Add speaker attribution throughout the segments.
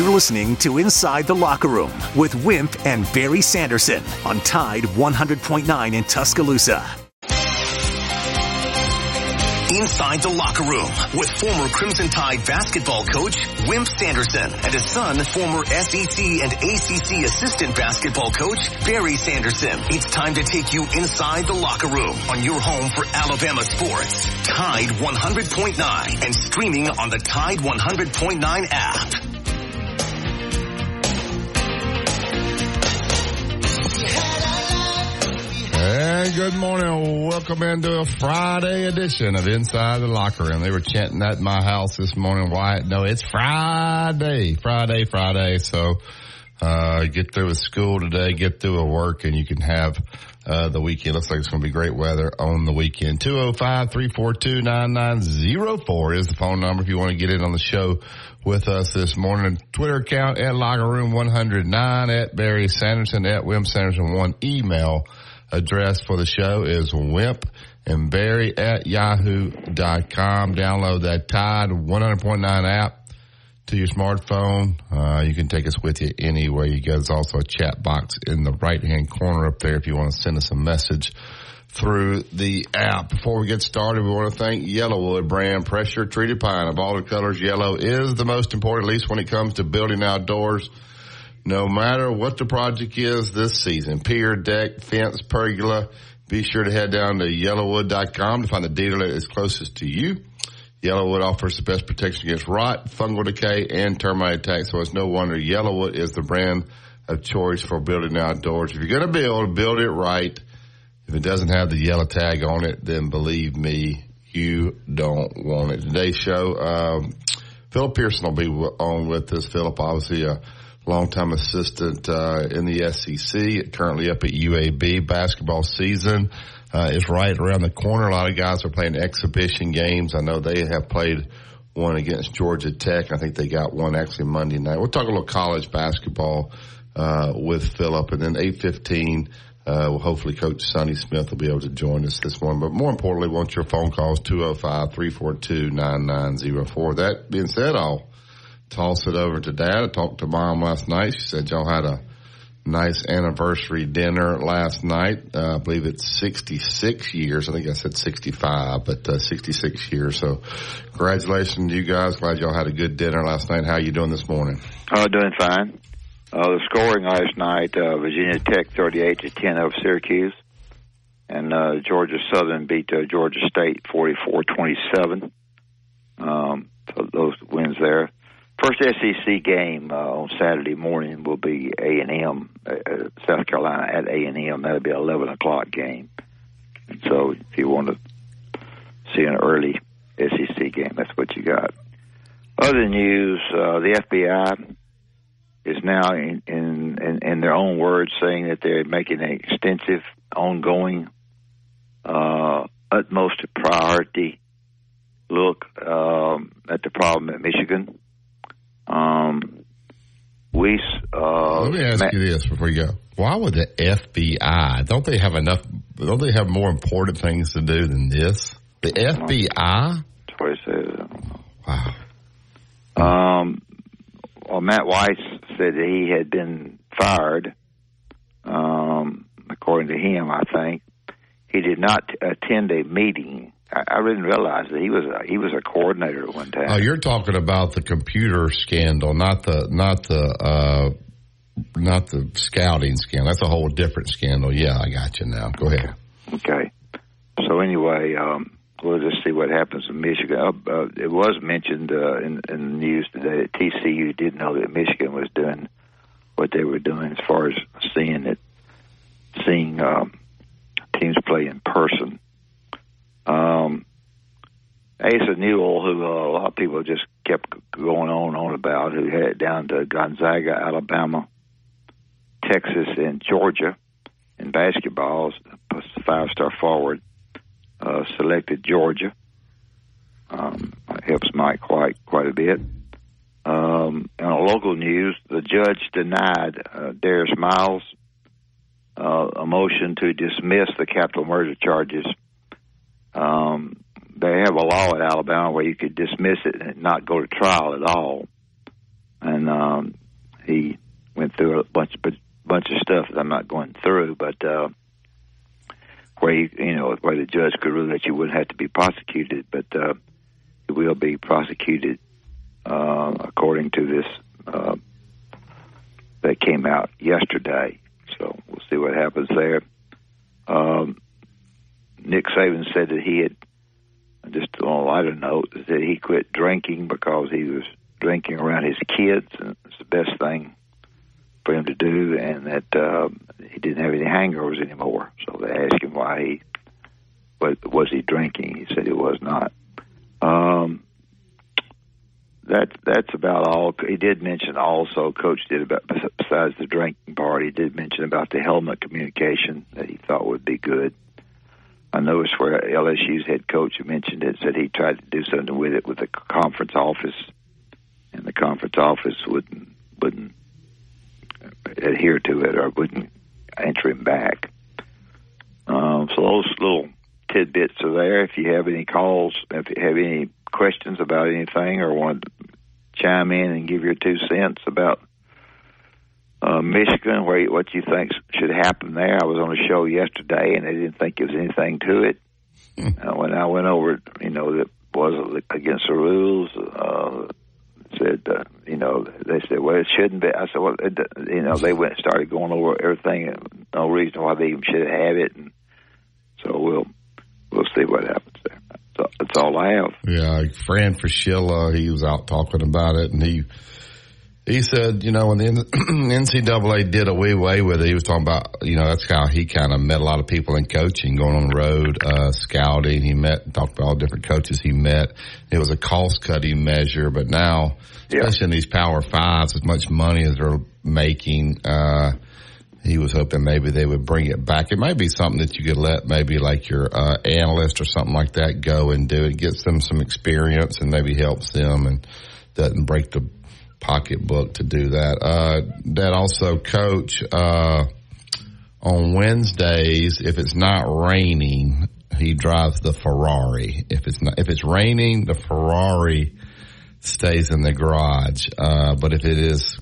Speaker 1: You're listening to Inside the Locker Room with Wimp and Barry Sanderson on Tide 100.9 in Tuscaloosa. Inside the Locker Room with former Crimson Tide basketball coach Wimp Sanderson and his son, former SEC and ACC assistant basketball coach Barry Sanderson. It's time to take you inside the locker room on your home for Alabama sports. Tide 100.9 and streaming on the Tide 100.9 app.
Speaker 2: Good morning. Welcome into a Friday edition of Inside the Locker Room. They were chanting that in my house this morning. Why? No, it's Friday, Friday, Friday. So, uh, get through with school today, get through a work, and you can have, uh, the weekend. Looks like it's going to be great weather on the weekend. 205-342-9904 is the phone number if you want to get in on the show with us this morning. Twitter account at Locker Room 109 at Barry Sanderson at Wimp Sanderson 1 email address for the show is wimp and barry at yahoo.com. Download that Tide 100.9 app to your smartphone. Uh, you can take us with you anywhere you go. There's also a chat box in the right hand corner up there if you want to send us a message through the app. Before we get started, we want to thank Yellowwood brand pressure treated pine of all the colors. Yellow is the most important, at least when it comes to building outdoors no matter what the project is this season, pier, deck, fence, pergola, be sure to head down to yellowwood.com to find the dealer that is closest to you. Yellowwood offers the best protection against rot, fungal decay, and termite attacks, so it's no wonder Yellowwood is the brand of choice for building outdoors. If you're going to build, build it right. If it doesn't have the yellow tag on it, then believe me, you don't want it. Today's show, um, Philip Pearson will be on with us. Philip, obviously, a longtime assistant uh, in the SEC, currently up at UAB. Basketball season uh, is right around the corner. A lot of guys are playing exhibition games. I know they have played one against Georgia Tech. I think they got one actually Monday night. We'll talk a little college basketball uh, with Philip, and then eight fifteen. Uh, well, hopefully Coach Sonny Smith will be able to join us this morning. But more importantly, want your phone calls 205-342-9904. That being said, I'll toss it over to dad. I talked to mom last night. She said y'all had a nice anniversary dinner last night. Uh, I believe it's 66 years. I think I said 65, but uh, 66 years. So congratulations to you guys. Glad y'all had a good dinner last night. How you doing this morning?
Speaker 3: Oh, doing fine. Uh, the scoring last night, uh, Virginia Tech 38 to 10 over Syracuse. And uh, Georgia Southern beat uh, Georgia State 44-27. Um, so those wins there. First SEC game uh, on Saturday morning will be A and M, uh, uh, South Carolina at A and M. That'll be an eleven o'clock game. And so, if you want to see an early SEC game, that's what you got. Other news: uh, the FBI is now, in, in, in in their own words, saying that they're making an extensive, ongoing, uh, utmost priority look um, at the problem at Michigan we. Uh,
Speaker 2: Let me ask
Speaker 3: ma-
Speaker 2: you this before you go. Why would the FBI? Don't they have enough? Don't they have more important things to do than this? The FBI.
Speaker 3: That's what says.
Speaker 2: Wow.
Speaker 3: Um, well, Matt Weiss said that he had been fired. Um, according to him, I think he did not attend a meeting I, I didn't realize that he was a, he was a coordinator at one time.
Speaker 2: Oh, you're talking about the computer scandal, not the not the uh, not the scouting scandal. That's a whole different scandal. Yeah, I got you now. Go ahead.
Speaker 3: Okay. So anyway, um, we'll just see what happens in Michigan. Uh, uh, it was mentioned uh, in, in the news today that TCU did know that Michigan was doing what they were doing as far as seeing it, seeing um, teams play in person. Um, Asa Newell, who uh, a lot of people just kept going on and on about, who headed down to Gonzaga, Alabama, Texas, and Georgia in basketball, five-star forward, uh, selected Georgia. Um, helps Mike quite quite a bit. Um, on local news, the judge denied uh, Darius Miles uh, a motion to dismiss the capital murder charges um, they have a law in Alabama where you could dismiss it and not go to trial at all. And um, he went through a bunch of bunch of stuff that I'm not going through, but uh, where you, you know where the judge could rule that you wouldn't have to be prosecuted, but uh, you will be prosecuted uh, according to this uh, that came out yesterday. So we'll see what happens there. Um, Nick Saban said that he had just on a lighter note that he quit drinking because he was drinking around his kids, and it's the best thing for him to do, and that uh, he didn't have any hangovers anymore. So they asked him why he was, was he drinking. He said he was not. Um, that that's about all. He did mention also, Coach did about besides the drinking part, he did mention about the helmet communication that he thought would be good. I noticed where LSU's head coach mentioned it, said he tried to do something with it with the conference office, and the conference office wouldn't wouldn't adhere to it or wouldn't answer him back. Um, so those little tidbits are there. If you have any calls, if you have any questions about anything or want to chime in and give your two cents about uh, Michigan, where what you think should happen there. I was on a show yesterday, and they didn't think there was anything to it. uh, when I went over, you know, that was against the rules. Uh, said, uh, you know, they said, well, it shouldn't be. I said, well, it, you know, they went and started going over everything. No reason why they even should have it, and so we'll we'll see what happens there. That's all I have.
Speaker 2: Yeah, Fran Fraschilla, he was out talking about it, and he he said, you know, when the NCAA did away with it, he was talking about, you know, that's how he kind of met a lot of people in coaching, going on the road, uh, scouting. He met, talked about all different coaches he met. It was a cost cutting measure, but now, yeah. especially in these power fives, as much money as they're making, uh, he was hoping maybe they would bring it back. It might be something that you could let maybe like your uh, analyst or something like that go and do it. Gets them some experience and maybe helps them and doesn't break the pocketbook to do that. Uh, that also, coach, uh, on Wednesdays, if it's not raining, he drives the Ferrari. If it's not, if it's raining, the Ferrari stays in the garage. Uh, but if it is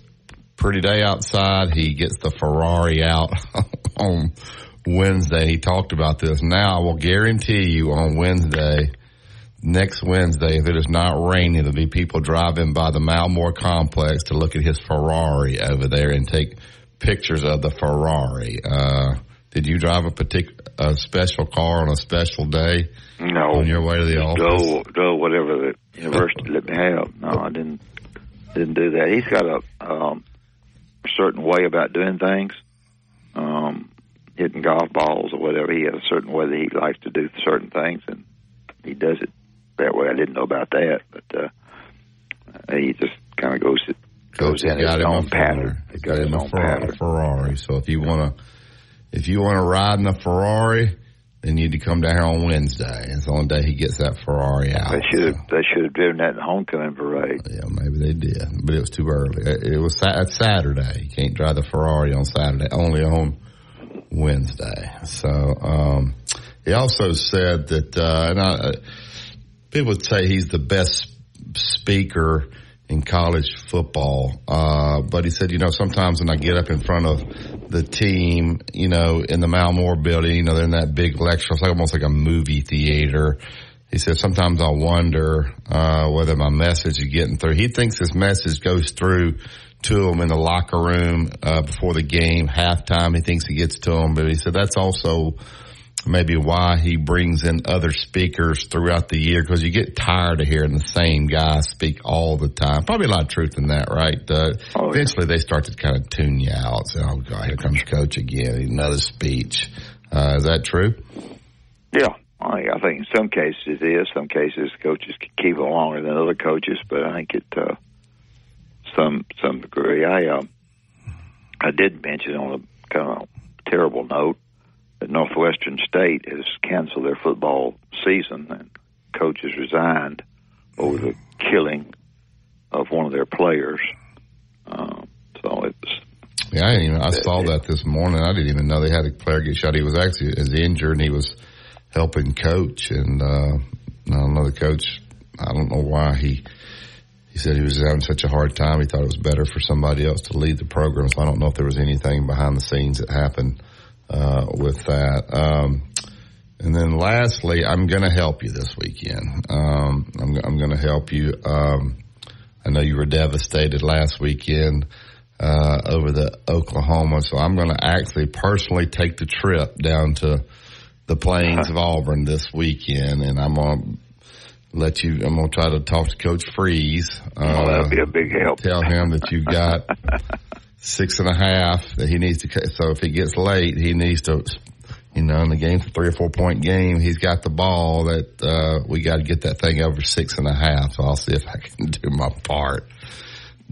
Speaker 2: pretty day outside, he gets the Ferrari out on Wednesday. He talked about this. Now I will guarantee you on Wednesday, next Wednesday, if it is not raining, there'll be people driving by the Mal Moore complex to look at his Ferrari over there and take pictures of the Ferrari. Uh, did you drive a particular a special car on a special day?
Speaker 3: No.
Speaker 2: On your way to the office?
Speaker 3: Go, go, whatever the university let me have. No, I didn't. Didn't do that. He's got a um, certain way about doing things. Um, hitting golf balls or whatever. He has a certain way that he likes to do certain things, and he does it that way. I didn't know about that, but uh, he just kind of goes goes in his own pattern.
Speaker 2: He got, got his own pattern. Ferrari. So if you want to, if you want to ride in a Ferrari, they need to come down here on Wednesday. It's the only day he gets that Ferrari out.
Speaker 3: They should have. So. They should have driven that in the homecoming parade.
Speaker 2: Yeah, maybe they did, but it was too early. It was it's Saturday. You can't drive the Ferrari on Saturday. Only on Wednesday. So um, he also said that, uh, and I people would say he's the best speaker in college football. Uh, but he said, you know, sometimes when I get up in front of the team, you know, in the Mal Moore building, you know, they're in that big lecture, it's like almost like a movie theater. He said, sometimes I wonder, uh, whether my message is getting through. He thinks his message goes through to him in the locker room, uh, before the game, halftime. He thinks he gets to him, but he said that's also maybe why he brings in other speakers throughout the year because you get tired of hearing the same guy speak all the time. Probably a lot of truth in that, right? Uh, oh, eventually, yeah. they start to kind of tune you out. Say, "Oh God, here comes Coach again, another speech." Uh, is that true?
Speaker 3: Yeah, I think in some cases it is. Some cases coaches can keep it longer than other coaches, but I think it uh, some some degree. I uh, I did mention on a kind of terrible note that Northwestern State has canceled their football season and coaches resigned over the killing of one of their players. Um, so it was.
Speaker 2: Yeah, I, even, I saw that this morning. I didn't even know they had a player get shot. He was actually as injured, and he was helping coach. And uh, another coach, I don't know why he he said he was having such a hard time. He thought it was better for somebody else to lead the program. So I don't know if there was anything behind the scenes that happened uh, with that. Um, and then lastly, I'm going to help you this weekend. Um, I'm, I'm going to help you. Um, I know you were devastated last weekend uh, over the Oklahoma, so I'm going to actually personally take the trip down to the plains of Auburn this weekend, and I'm going to let you. I'm going to try to talk to Coach Freeze.
Speaker 3: Uh, oh, that'd be a big help.
Speaker 2: Tell him that you got six and a half that he needs to. So if he gets late, he needs to you know, in the game, three or four point game, he's got the ball that, uh, we got to get that thing over six and a half. So I'll see if I can do my part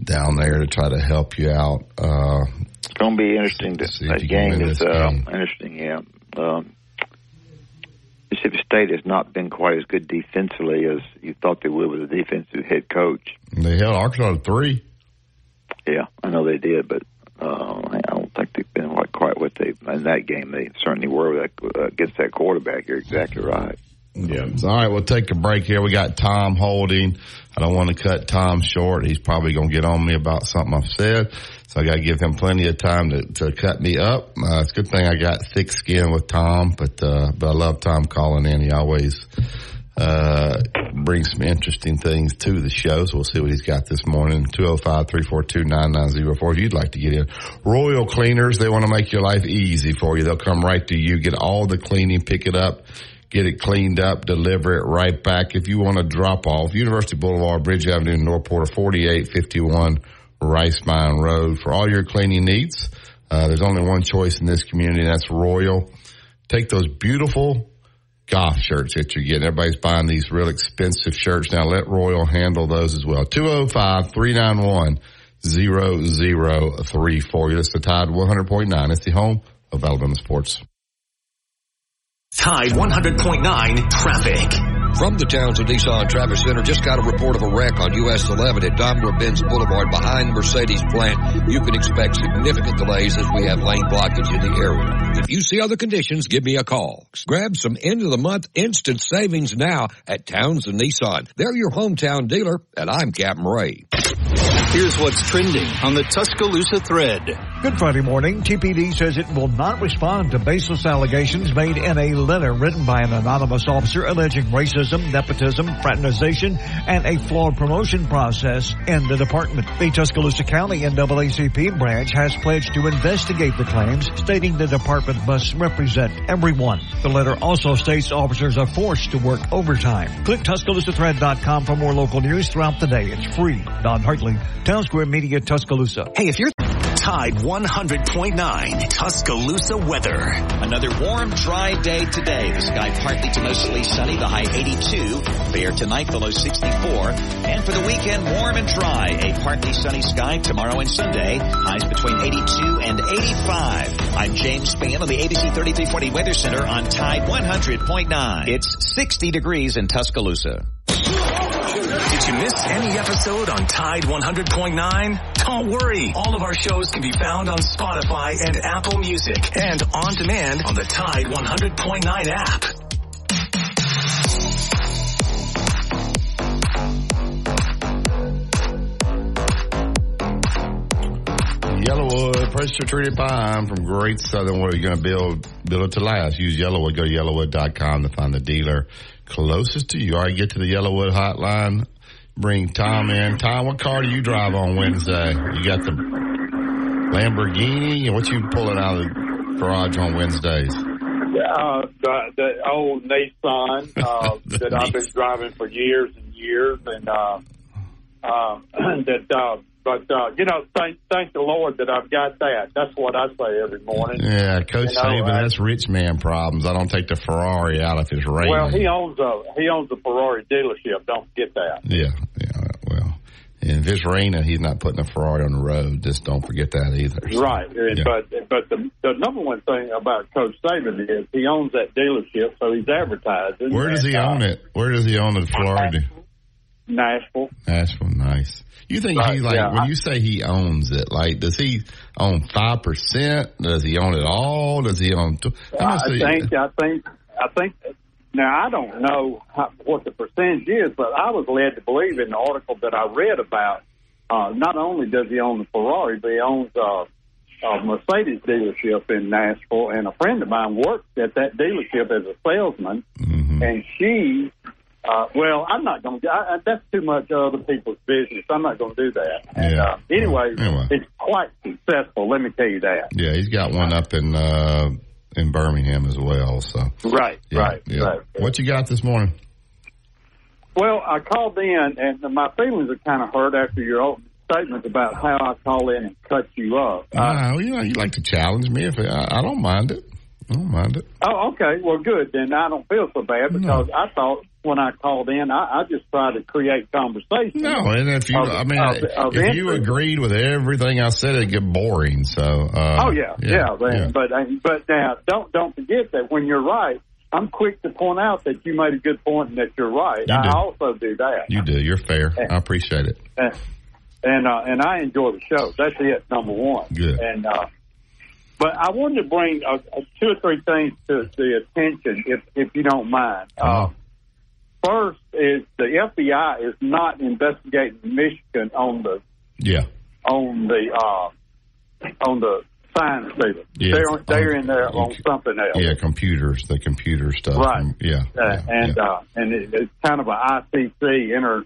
Speaker 2: down there to try to help you out. Uh,
Speaker 3: it's going to be interesting. To, that game is, uh, game. interesting. Yeah. Um, Mississippi State has not been quite as good defensively as you thought they would with a defensive head coach.
Speaker 2: They held Arkansas to three.
Speaker 3: Yeah, I know they did, but uh, I don't think they've been like quite what they in that game. They certainly were that, uh, against that quarterback. You're exactly right.
Speaker 2: Yeah. All right, we'll take a break here. We got Tom holding. I don't want to cut Tom short. He's probably going to get on me about something I've said. So I got to give him plenty of time to, to cut me up. Uh, it's a good thing I got thick skin with Tom, but, uh, but I love Tom calling in. He always, uh, bring some interesting things to the show. So we'll see what he's got this morning. 205-342-9904 if you'd like to get in. Royal Cleaners, they want to make your life easy for you. They'll come right to you, get all the cleaning, pick it up, get it cleaned up, deliver it right back. If you want to drop off, University Boulevard, Bridge Avenue, North 4851 Rice Mine Road. For all your cleaning needs, uh, there's only one choice in this community, and that's Royal. Take those beautiful golf shirts that you're getting. Everybody's buying these real expensive shirts now. Let Royal handle those as well. 205-391-0034. You're the Tide 100.9. It's the home of Alabama sports.
Speaker 1: Tide 100.9 traffic.
Speaker 4: From the Townsend Nissan Traffic Center, just got a report of a wreck on US 11 at Daimler-Benz Boulevard behind Mercedes plant. You can expect significant delays as we have lane blockage in the area. If you see other conditions, give me a call. Grab some end of the month instant savings now at Townsend Nissan. They're your hometown dealer, and I'm Captain Ray.
Speaker 1: Here's what's trending on the Tuscaloosa thread.
Speaker 5: Good Friday morning. TPD says it will not respond to baseless allegations made in a letter written by an anonymous officer alleging racism, nepotism, fraternization, and a flawed promotion process in the department. The Tuscaloosa County NAACP branch has pledged to investigate the claims, stating the department must represent everyone. The letter also states officers are forced to work overtime. Click TuscaloosaThread.com for more local news throughout the day. It's free. Don Hartley, Town Square Media, Tuscaloosa.
Speaker 1: Hey, if you're Tide 100.9 Tuscaloosa weather.
Speaker 6: Another warm, dry day today. The sky partly to mostly sunny, the high 82. Fair tonight below 64. And for the weekend, warm and dry. A partly sunny sky tomorrow and Sunday. Highs between 82 and 85. I'm James Spann on the ABC 3340 Weather Center on Tide 100.9. It's 60 degrees in Tuscaloosa.
Speaker 1: Did you miss any episode on Tide 100.9? Don't worry. All of our shows can be found on Spotify and Apple Music and on demand on the Tide 100.9 app.
Speaker 2: Yellowwood, pressure treated pine from Great Southern. Wood. You're going to build? Build it to last. Use Yellowwood. Go to yellowwood.com to find the dealer closest to you. All right, get to the Yellowwood hotline. Bring Tom in. Tom, what car do you drive on Wednesday? You got the Lamborghini? What you pulling out of the garage on Wednesdays?
Speaker 7: Uh, the, the old Nissan uh, that I've been driving for years and years, and uh, uh, that uh, but uh, you know, thank thank the Lord that I've got that. That's what I say every morning.
Speaker 2: Yeah, Coach you know, Saban, uh, that's rich man problems. I don't take the Ferrari out if it's raining.
Speaker 7: Well, he owns a he owns a Ferrari dealership. Don't forget that.
Speaker 2: Yeah, yeah. Well, and if it's raining, he's not putting a Ferrari on the road. Just don't forget that either.
Speaker 7: So, right, yeah. but but the the number one thing about Coach Saban is he owns that dealership, so he's advertising.
Speaker 2: Where does he own it? Where does he own the Ferrari?
Speaker 7: Nashville.
Speaker 2: Nashville, nice. You think right, he's like yeah, when I, you say he owns it? Like, does he own five percent? Does he own it all? Does he own?
Speaker 7: I think, I think, I think now I don't know how, what the percentage is, but I was led to believe in the article that I read about. Uh, not only does he own the Ferrari, but he owns uh, a Mercedes dealership in Nashville, and a friend of mine worked at that dealership as a salesman,
Speaker 2: Mm-hmm.
Speaker 7: and she. Uh, well, I'm not going to. That's too much other people's business. I'm not going to do that.
Speaker 2: Yeah.
Speaker 7: uh, anyway,
Speaker 2: Anyway.
Speaker 7: it's quite successful. Let me tell you that.
Speaker 2: Yeah, he's got one up in uh, in Birmingham as well. So
Speaker 7: Right,
Speaker 2: yeah,
Speaker 7: right,
Speaker 2: yeah.
Speaker 7: right.
Speaker 2: What you got this morning?
Speaker 7: Well, I called in, and my feelings are kind of hurt after your opening statement about how I call in and cut you up. Uh,
Speaker 2: Uh, you know, you like to challenge me. If I, I don't mind it, I don't mind it.
Speaker 7: oh, okay. Well, good. Then I don't feel so bad because I thought when I called in, I, I just tried to create conversation.
Speaker 2: No, and if you,
Speaker 7: Of-
Speaker 2: I mean,
Speaker 7: of- of
Speaker 2: if you agreed with everything I said, it'd get boring. So, uh,
Speaker 7: Oh yeah, yeah. man.
Speaker 2: yeah.
Speaker 7: But uh, but now don't don't forget that when you're right, I'm quick to point out that you made a good point and that you're right.
Speaker 2: You
Speaker 7: I
Speaker 2: do.
Speaker 7: also do that.
Speaker 2: you do. You're fair. I appreciate it.
Speaker 7: and and, uh, and I enjoy the show. That's it, number one.
Speaker 2: Good.
Speaker 7: And uh, but I wanted to bring uh, uh, two or three things to the attention, if if you don't mind. Uh,
Speaker 2: Uh-huh.
Speaker 7: First is the FBI is not investigating Michigan on the
Speaker 2: Yeah,
Speaker 7: on the uh, on the stealing.
Speaker 2: Yeah.
Speaker 7: They're they're in there on something else.
Speaker 2: yeah. Computers, the computer stuff.
Speaker 7: Right.
Speaker 2: Yeah.
Speaker 7: Uh,
Speaker 2: yeah,
Speaker 7: and
Speaker 2: yeah.
Speaker 7: uh, and it, it's kind of an ICC inter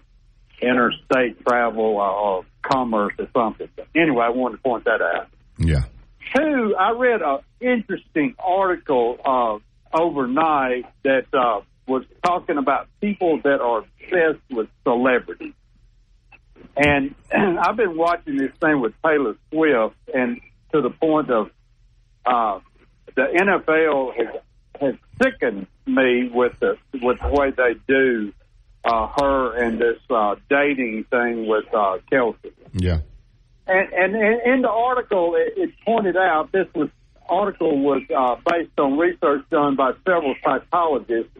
Speaker 7: interstate travel uh, or commerce or something. But anyway, I wanted to point that out.
Speaker 2: yeah.
Speaker 7: Two, I read an interesting article uh, overnight that uh, was talking about people that are obsessed with celebrities. And I've been watching this thing with Taylor Swift, and to the point of uh, the NFL has, has sickened me with the with the way they do uh, her and this uh, dating thing with uh, Kelce.
Speaker 2: Yeah.
Speaker 7: And, and, and in the article, it, it pointed out this was article was uh, based on research done by several psychologists,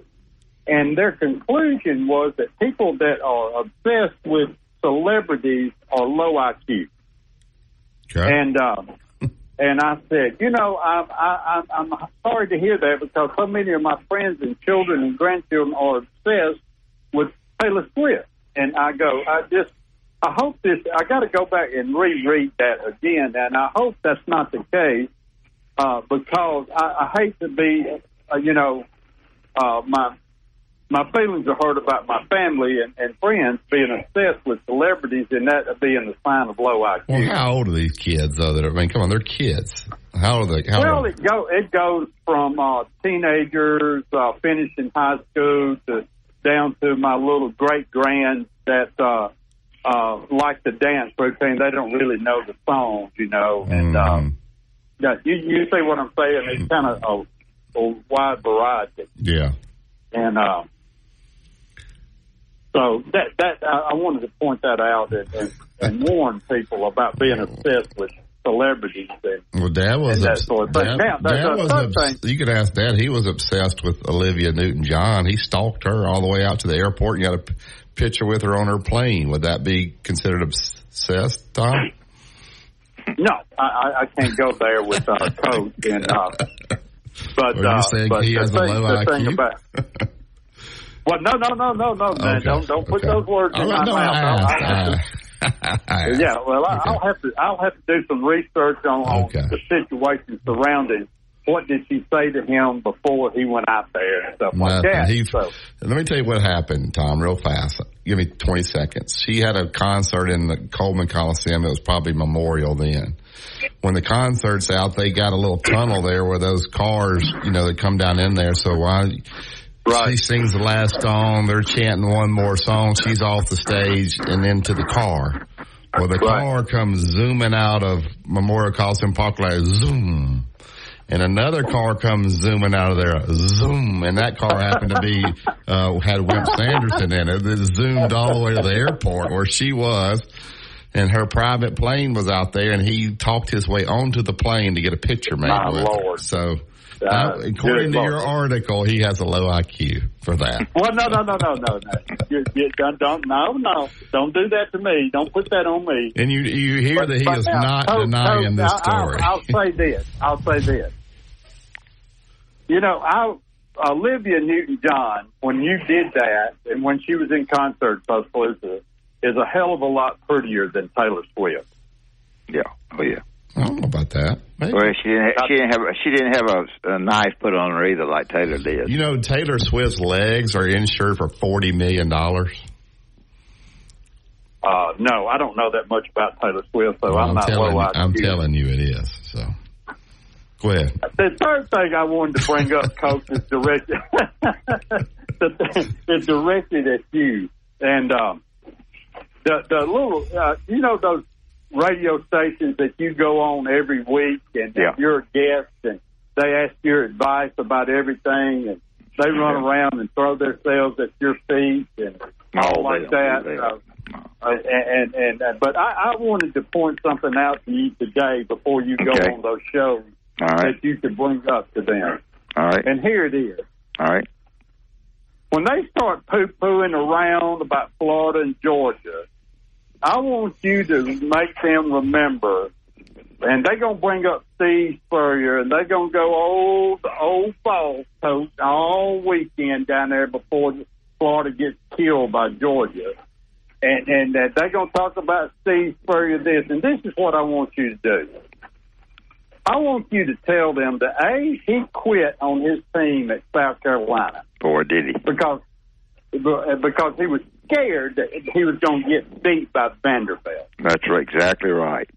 Speaker 7: and their conclusion was that people that are obsessed with celebrities are low IQ.
Speaker 2: Okay.
Speaker 7: And uh, and I said, you know, I'm I, I'm I'm sorry to hear that because so many of my friends and children and grandchildren are obsessed with Taylor Swift. And I go, I just, I hope this. I got to go back and reread that again, and I hope that's not the case uh, because I, I hate to be, uh, you know, uh, my my feelings are hurt about my family and, and friends being obsessed with celebrities, and that being the sign of low IQ.
Speaker 2: well, how old are these kids though? That are, I mean, come on, they're kids. How old are they? How
Speaker 7: Well,
Speaker 2: old?
Speaker 7: it go it goes from uh, teenagers uh, finishing high school to down to my little great grand that uh, uh, like the dance routine. They don't really know the songs, you know. And uh,
Speaker 2: Mhm.
Speaker 7: yeah, you you see what I'm saying? It's kind of a, a wide variety,
Speaker 2: yeah.
Speaker 7: and uh, so that that I wanted to point that out and, and, and warn people about being obsessed with celebrities and
Speaker 2: Well, Dad was
Speaker 7: that
Speaker 2: obs-
Speaker 7: sort of thing.
Speaker 2: Dad,
Speaker 7: Now,
Speaker 2: Dad
Speaker 7: a
Speaker 2: was obs- You could ask Dad. He was obsessed with Olivia Newton-John. He stalked her all the way out to the airport and got a p- picture with her on her plane. Would that be considered obsessed, Tom?
Speaker 7: No, I, I, can't go there with uh, coach. And uh, but
Speaker 2: Or you
Speaker 7: uh,
Speaker 2: saying
Speaker 7: but
Speaker 2: he
Speaker 7: the
Speaker 2: has a
Speaker 7: thing,
Speaker 2: low IQ?
Speaker 7: about well, no, no, no, no, no, man, don't don't put
Speaker 2: okay.
Speaker 7: those words in
Speaker 2: right,
Speaker 7: my mouth.
Speaker 2: I asked.
Speaker 7: I'll
Speaker 2: I asked.
Speaker 7: yeah, well, I,
Speaker 2: Okay.
Speaker 7: I'll have to I'll have to do some research on, on
Speaker 2: Okay.
Speaker 7: the situation surrounding what did she say to him before he went out there and stuff like that.
Speaker 2: He-
Speaker 7: so,
Speaker 2: Let me tell you what happened, Tom, real fast. Give me 20 seconds. She had a concert in the Coleman Coliseum. It was probably Memorial then. When the concert's out, they got a little tunnel there where those cars, you know, they come down in there. So while she sings the last song, they're chanting one more song. She's off the stage and into the car. Well, the
Speaker 7: Right.
Speaker 2: car comes zooming out of Memorial Coliseum Park like zoom. And another car comes zooming out of there, zoom, and that car happened to be uh, had Wimp Sanderson in it. It zoomed all the way to the airport where she was, and her private plane was out there, and he talked his way onto the plane to get a picture made
Speaker 7: My
Speaker 2: with her.
Speaker 7: Lord.
Speaker 2: So,
Speaker 7: Uh,
Speaker 2: uh, according to your article, he has a low IQ for that.
Speaker 7: well, no, no, no, no, no, no. You, you, don't, don't, no, no, don't do that to me. Don't put that on me.
Speaker 2: And you you hear that he is
Speaker 7: now,
Speaker 2: not
Speaker 7: Coach,
Speaker 2: denying
Speaker 7: Coach,
Speaker 2: this
Speaker 7: I-
Speaker 2: story.
Speaker 7: I'll, I'll say this. I'll say this. You know, I Olivia Newton-John, when you did that, and when she was in concert, Tuscaloosa, is a hell of a lot prettier than Taylor Swift.
Speaker 3: Yeah. Oh yeah.
Speaker 2: I don't know about that. Maybe.
Speaker 3: Well, she didn't. She didn't have. She didn't have a, a knife put on her either, like Taylor did.
Speaker 2: You know, Taylor Swift's legs are insured for forty million dollars.
Speaker 7: Uh, no, I don't know that much about Taylor Swift, so
Speaker 2: Well,
Speaker 7: I'm,
Speaker 2: I'm
Speaker 7: not
Speaker 2: telling.
Speaker 7: well
Speaker 2: I'm telling you, it is. So, go ahead.
Speaker 7: The third thing I wanted to bring up, Coach, is directed. it's directed at you, and um, the the little, uh, you know, those radio stations that you go on every week, and
Speaker 3: Yeah.
Speaker 7: you're a guest, and they ask your advice about everything, and they run around and throw themselves at your feet, and all
Speaker 3: Oh,
Speaker 7: like that.
Speaker 3: do
Speaker 7: Uh, uh, and and uh, but I, I wanted to point something out to you today before you go
Speaker 3: Okay.
Speaker 7: on those shows
Speaker 3: All right.
Speaker 7: that you could bring up to them.
Speaker 3: All right.
Speaker 7: And here it is.
Speaker 3: All right.
Speaker 7: When they start poo pooing around about Florida and Georgia, I want you to make them remember. And they're going to bring up Steve Spurrier, and they're going to go old, old false coach all weekend down there before Florida gets killed by Georgia. And, and that they're going to talk about Steve Spurrier this, and this is what I want you to do. I want you to tell them that A, he quit on his team at South Carolina
Speaker 3: Boy, did he.
Speaker 7: because because he was scared that he was going to get beat by Vanderbilt.
Speaker 3: That's right, exactly right.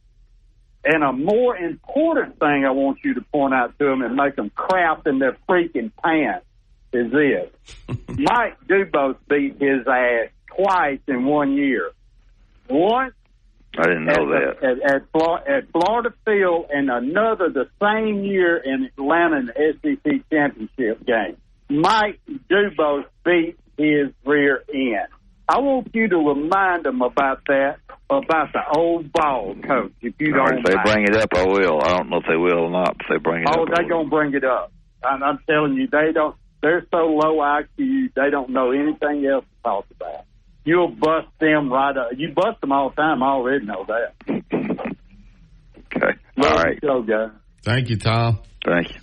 Speaker 7: And a more important thing I want you to point out to them and make them crap in their freaking pants is this. Mike Dubose beat his ass twice in one year. Once
Speaker 3: I didn't
Speaker 7: at,
Speaker 3: know that.
Speaker 7: at, at, at Florida Field and another the same year in Atlanta in the SEC championship game. Mike Dubose beat his rear end. I want you to remind them about that, about the old ball coach, if you don't
Speaker 3: if they
Speaker 7: mind.
Speaker 3: bring it up, I will. I don't know if they will or not, but if they bring it
Speaker 7: Oh,
Speaker 3: up. oh,
Speaker 7: they're
Speaker 3: will.
Speaker 7: gonna bring it up. I'm, I'm telling you, they don't. They're so low IQ, they don't know anything else to talk about. You'll bust them right up. You bust them all the time. I already know that.
Speaker 3: Okay.
Speaker 7: Love
Speaker 3: All right.
Speaker 7: the show, guys.
Speaker 2: Thank you, Tom.
Speaker 3: Thank you.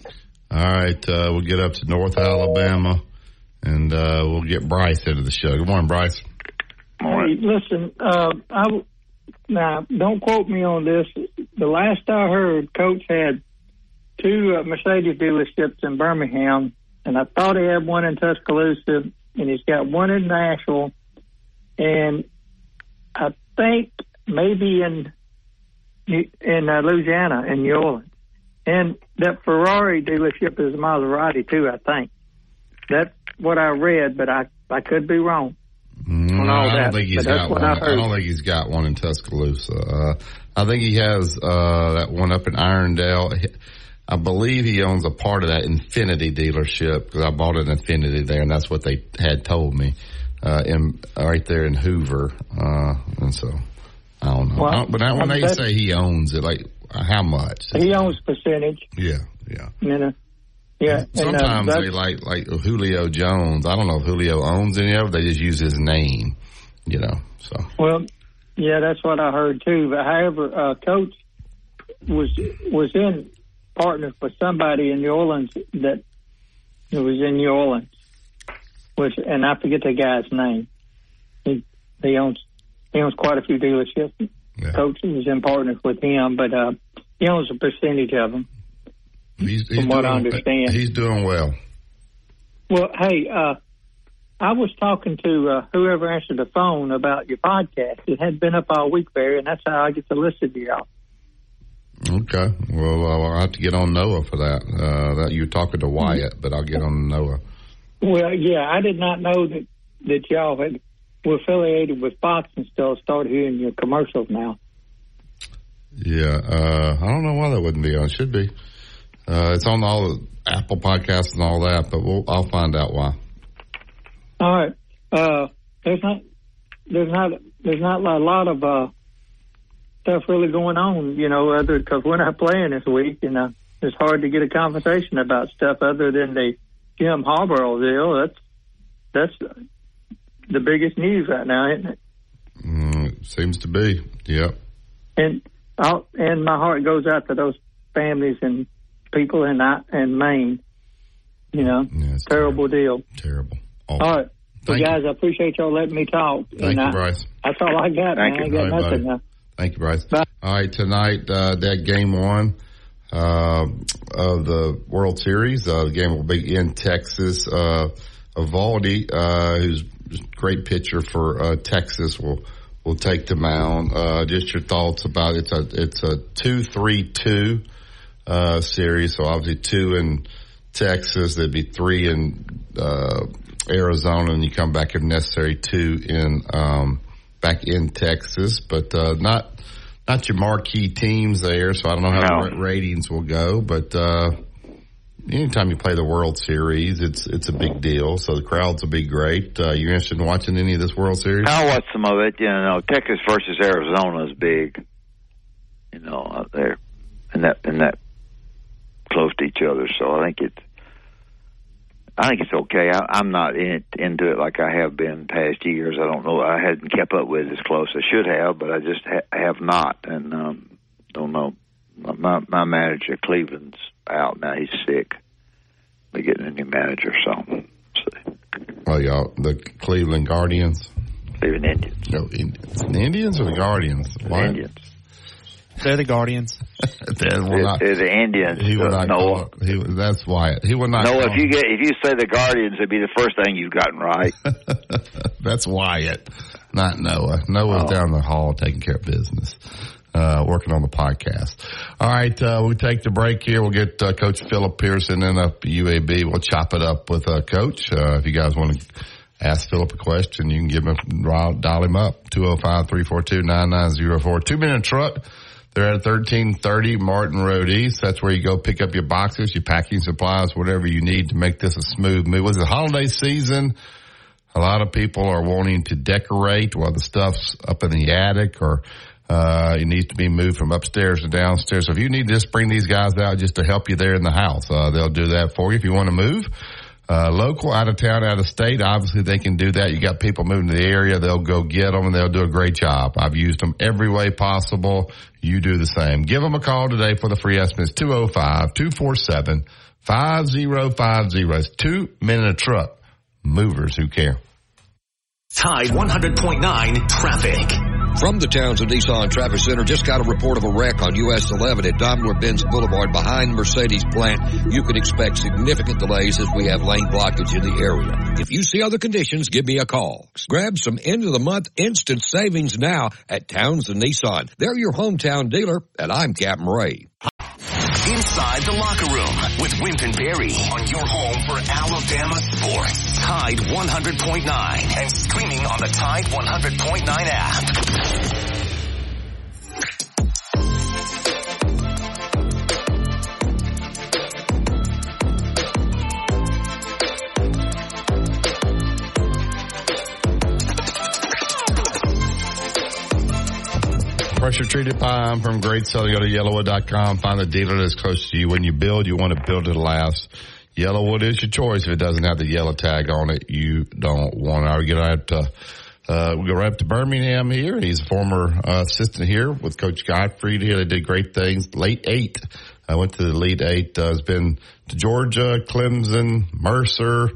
Speaker 2: All right, uh, we'll get up to North Alabama, and uh, we'll get Bryce into the show. Good morning, Bryce.
Speaker 3: Morning.
Speaker 8: Hey, listen, uh, I now don't quote me on this. The last I heard, Coach had two uh, Mercedes dealerships in Birmingham, and I thought he had one in Tuscaloosa, and he's got one in Nashville, and I think maybe in in uh, Louisiana, in New Orleans, and that Ferrari dealership is Maserati too. I think that's what I read, but I I could be wrong. All
Speaker 2: I don't think he's got one.
Speaker 8: I
Speaker 2: I, don't think he's got one in Tuscaloosa. Uh, I think he has uh, that one up in Irondale. I believe he owns a part of that Infiniti dealership because I bought an Infiniti there, and that's what they had told me. Uh, in right there in Hoover, uh, and so I don't know.
Speaker 8: Well,
Speaker 2: I don't- but when they say he owns it, like how much?
Speaker 8: He owns percentage,
Speaker 2: Yeah, yeah.
Speaker 8: you know. Yeah, and, uh,
Speaker 2: Sometimes they like like Julio Jones. I don't know if Julio owns any of it. They just use his name, you know. So
Speaker 8: Well, yeah, that's what I heard too. But however, uh, Coach was was in partners with somebody in New Orleans that was in New Orleans, which and I forget the guy's name. He he owns he owns quite a few dealerships.
Speaker 2: yeah.
Speaker 8: Coach was in partners with him, but uh, he owns a percentage of them.
Speaker 2: He's, he's
Speaker 8: From what I
Speaker 2: doing-
Speaker 8: understand.
Speaker 2: he's doing well.
Speaker 8: Well, hey, uh, I was talking to uh, whoever answered the phone about your podcast. It had been up all week, Barry, and that's how I get to listen to y'all.
Speaker 2: Okay. Well, I'll have to get on Noah for that. Uh, that you're talking to Wyatt, but I'll get on Noah.
Speaker 8: Well, yeah, I did not know that that y'all had were affiliated with Fox and still started hearing your commercials now.
Speaker 2: Yeah. Uh, I don't know why that wouldn't be on. It should be. Uh, it's on all the Apple podcasts and all that, but we'll, I'll find out why.
Speaker 8: All right, uh, there's not there's not there's not a lot of uh, stuff really going on, you know, other because we're not playing this week, and uh, it's hard to get a conversation about stuff other than the Jim Harbaugh deal. That's that's the biggest news right now, isn't it?
Speaker 2: Mm, it seems to be. Yep.
Speaker 8: And I'll, and my heart goes out to those families and people in I- in Maine You know,
Speaker 2: Yeah, it's
Speaker 8: terrible deal.
Speaker 2: Terrible.
Speaker 8: All right. Well,
Speaker 2: Thank you.
Speaker 8: guys, I appreciate y'all letting me talk.
Speaker 2: Thank you,
Speaker 8: I,
Speaker 2: Bryce.
Speaker 8: That's all I got,
Speaker 3: Thank
Speaker 8: man. I
Speaker 3: you.
Speaker 8: ain't got
Speaker 2: All right,
Speaker 8: nothing
Speaker 2: buddy. Thank you, Bryce.
Speaker 8: Bye.
Speaker 2: All right, tonight, uh, that game one uh, of the World Series. Uh, the game will be in Texas. Uh, Eovaldi, uh, who's a great pitcher for uh, Texas, will will take the mound. Uh, just your thoughts about it's a it's a two three two uh, series. So obviously two in Texas. There'd be three in uh, Arizona, and you come back if necessary two in um, back in Texas. But uh, not not your marquee teams there. So I don't know how
Speaker 3: No.
Speaker 2: the ratings will go, but. Uh, Anytime you play the World Series, it's it's a big deal. So the crowds will be great. Uh, you interested in watching any of this World Series?
Speaker 3: I watched some of it. You know, Texas versus Arizona is big. You know, out there, and that and that close to each other. So I think it's. I think it's okay. I, I'm not in it, into it like I have been past years. I don't know. I hadn't kept up with it as close as I should have, but I just ha- have not, and um, don't know. My my manager Cleveland's out now. He's sick. We're getting a new manager, so, so
Speaker 2: Oh, y'all, the Cleveland Guardians.
Speaker 3: Cleveland Indians.
Speaker 2: No, Indians. The Indians or the Guardians? Why?
Speaker 3: Indians.
Speaker 9: They're the Guardians.
Speaker 2: That
Speaker 3: They're,
Speaker 2: not-
Speaker 3: they're the Indians.
Speaker 2: he will
Speaker 3: Uh,
Speaker 2: not.
Speaker 3: Noah.
Speaker 2: Call, he, that's Wyatt. He will not.
Speaker 3: No,
Speaker 2: call-
Speaker 3: if you get if you say the Guardians, it'd be the first thing you've gotten right.
Speaker 2: That's Wyatt, not Noah. Noah's
Speaker 3: Oh.
Speaker 2: down the hall taking care of business, uh, working on the podcast. All right, uh, we take the break here. We'll get uh, Coach Philip Pearson in up UAB. We'll chop it up with uh, Coach. Uh, if you guys want to ask Philip a question, you can give him dial dial him up 205-342-9904. Two minute truck. They're at 1330 Martin Road East. That's where you go pick up your boxes, your packing supplies, whatever you need to make this a smooth move. Was it holiday season? A lot of people are wanting to decorate while the stuff's up in the attic or uh, it needs to be moved from upstairs to downstairs. So if you need just bring these guys out just to help you there in the house, uh, they'll do that for you. If you want to move, uh, local, out of town, out of state, obviously they can do that. You got people moving to the area, they'll go get them and they'll do a great job. I've used them every way possible. You do the same. Give them a call today for the free estimate. It's 205-247-5050. It's two men in a truck. Movers who care.
Speaker 1: Tide 100.9 traffic.
Speaker 4: From the Townsend Nissan Traffic Center, just got a report of a wreck on US 11 at Daimler-Benz Boulevard behind Mercedes plant. You can expect significant delays as we have lane blockage in the area. If you see other conditions, give me a call. Grab some end of the month instant savings now at Townsend Nissan. They're your hometown dealer, and I'm Captain Ray.
Speaker 1: Inside the locker room with Wimp and Barry on your home for Alabama sports. Tide 100.9 and streaming on the Tide 100.9 app.
Speaker 2: Pressure treated pine from Great Southern. Go to yellowwood.com. Find the dealer that's close to you. When you build, you want to build it last. Yellowwood is your choice. If it doesn't have the yellow tag on it, you don't want it. Get right to, uh, we go right up to Birmingham here. He's a former uh, assistant here with Coach Gottfried here. They did great things. Late eight. I went to the Elite Eight. Uh, has been to Georgia, Clemson, Mercer,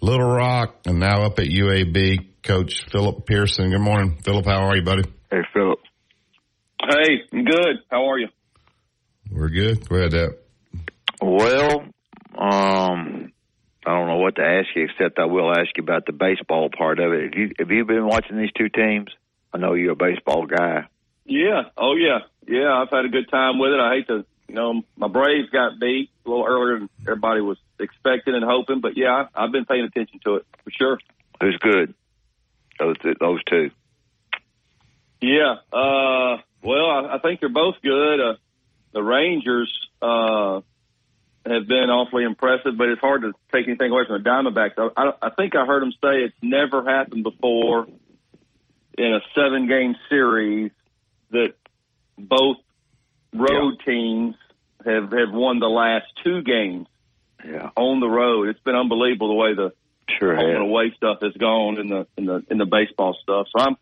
Speaker 2: Little Rock, and now up at UAB. Coach Philip Pearson. Good morning, Philip. How are you, buddy?
Speaker 3: Hey, Philip.
Speaker 10: Hey, I'm good. How are you?
Speaker 2: We're good. Go ahead, Dad.
Speaker 3: Well, um, I don't know what to ask you except I will ask you about the baseball part of it. Have you have you been watching these two teams? I know you're a baseball guy.
Speaker 10: Yeah. Oh, yeah. Yeah, I've had a good time with it. I hate to, you know, my Braves got beat a little earlier than everybody was expecting and hoping, but yeah, I, I've been paying attention to it for sure.
Speaker 3: Who's good? Those those two.
Speaker 10: Yeah. Uh, well, I, I think they're both good. Uh, the Rangers uh, have been awfully impressive, but it's hard to take anything away from the Diamondbacks. I, I, I think I heard them say it's never happened before in a seven-game series that both road teams have have won the last two games
Speaker 3: Yeah,
Speaker 10: on the road. It's been unbelievable the way the
Speaker 3: sure
Speaker 10: home and away stuff has gone in the in the in the baseball stuff. So I'm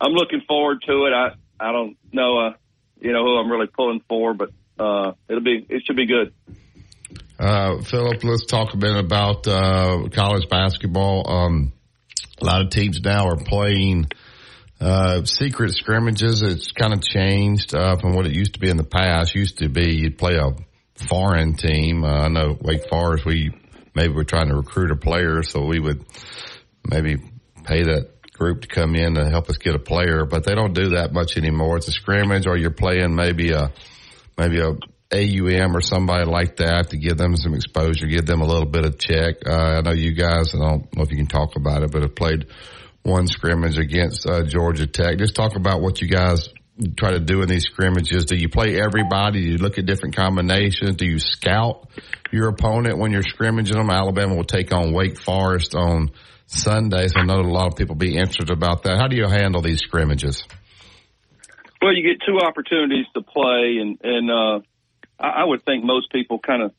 Speaker 10: I'm looking forward to it. I I don't know uh you know who I'm really pulling for, but uh it'll be it should be good.
Speaker 2: Uh, Philip, let's talk a bit about uh, college basketball. Um, a lot of teams now are playing uh, secret scrimmages. It's kind of changed uh, from what it used to be in the past. Used to be you'd play a foreign team. Uh, I know Wake Forest. We maybe we're trying to recruit a player, so we would maybe pay that group to come in to help us get a player. But they don't do that much anymore. It's a scrimmage, or you're playing maybe a maybe a AUM or somebody like that to give them some exposure, give them a little bit of check. Uh, I know you guys. I don't know if you can talk about it, but have played one scrimmage against uh, Georgia Tech. Just talk about what you guys try to do in these scrimmages. Do you play everybody? Do you look at different combinations? Do you scout your opponent when you're scrimmaging them? Alabama will take on Wake Forest on Sunday, so I know a lot of people be interested about that. How do you handle these scrimmages?
Speaker 10: Well, you get two opportunities to play, and and uh, I, I would think most people kind of,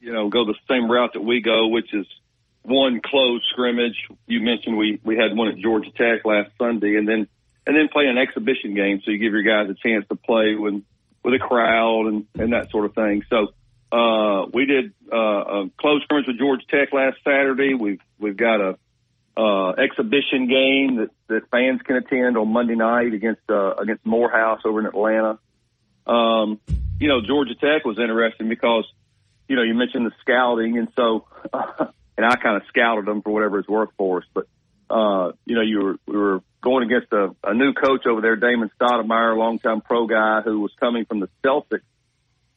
Speaker 10: you know, go the same route that we go, which is one closed scrimmage. You mentioned we we had one at Georgia Tech last Sunday, and then and then play an exhibition game, so you give your guys a chance to play with with a crowd and and that sort of thing. So uh, we did uh, a closed scrimmage with Georgia Tech last Saturday. We've we've got a uh, exhibition game that, that fans can attend on Monday night against uh, against Morehouse over in Atlanta. Um, you know, Georgia Tech was interesting because you know you mentioned the scouting, and so uh, and I kind of scouted them for whatever it's worth for us. But uh, you know, you were we were going against a, a new coach over there, Damon Stoudamire, a longtime pro guy who was coming from the Celtics.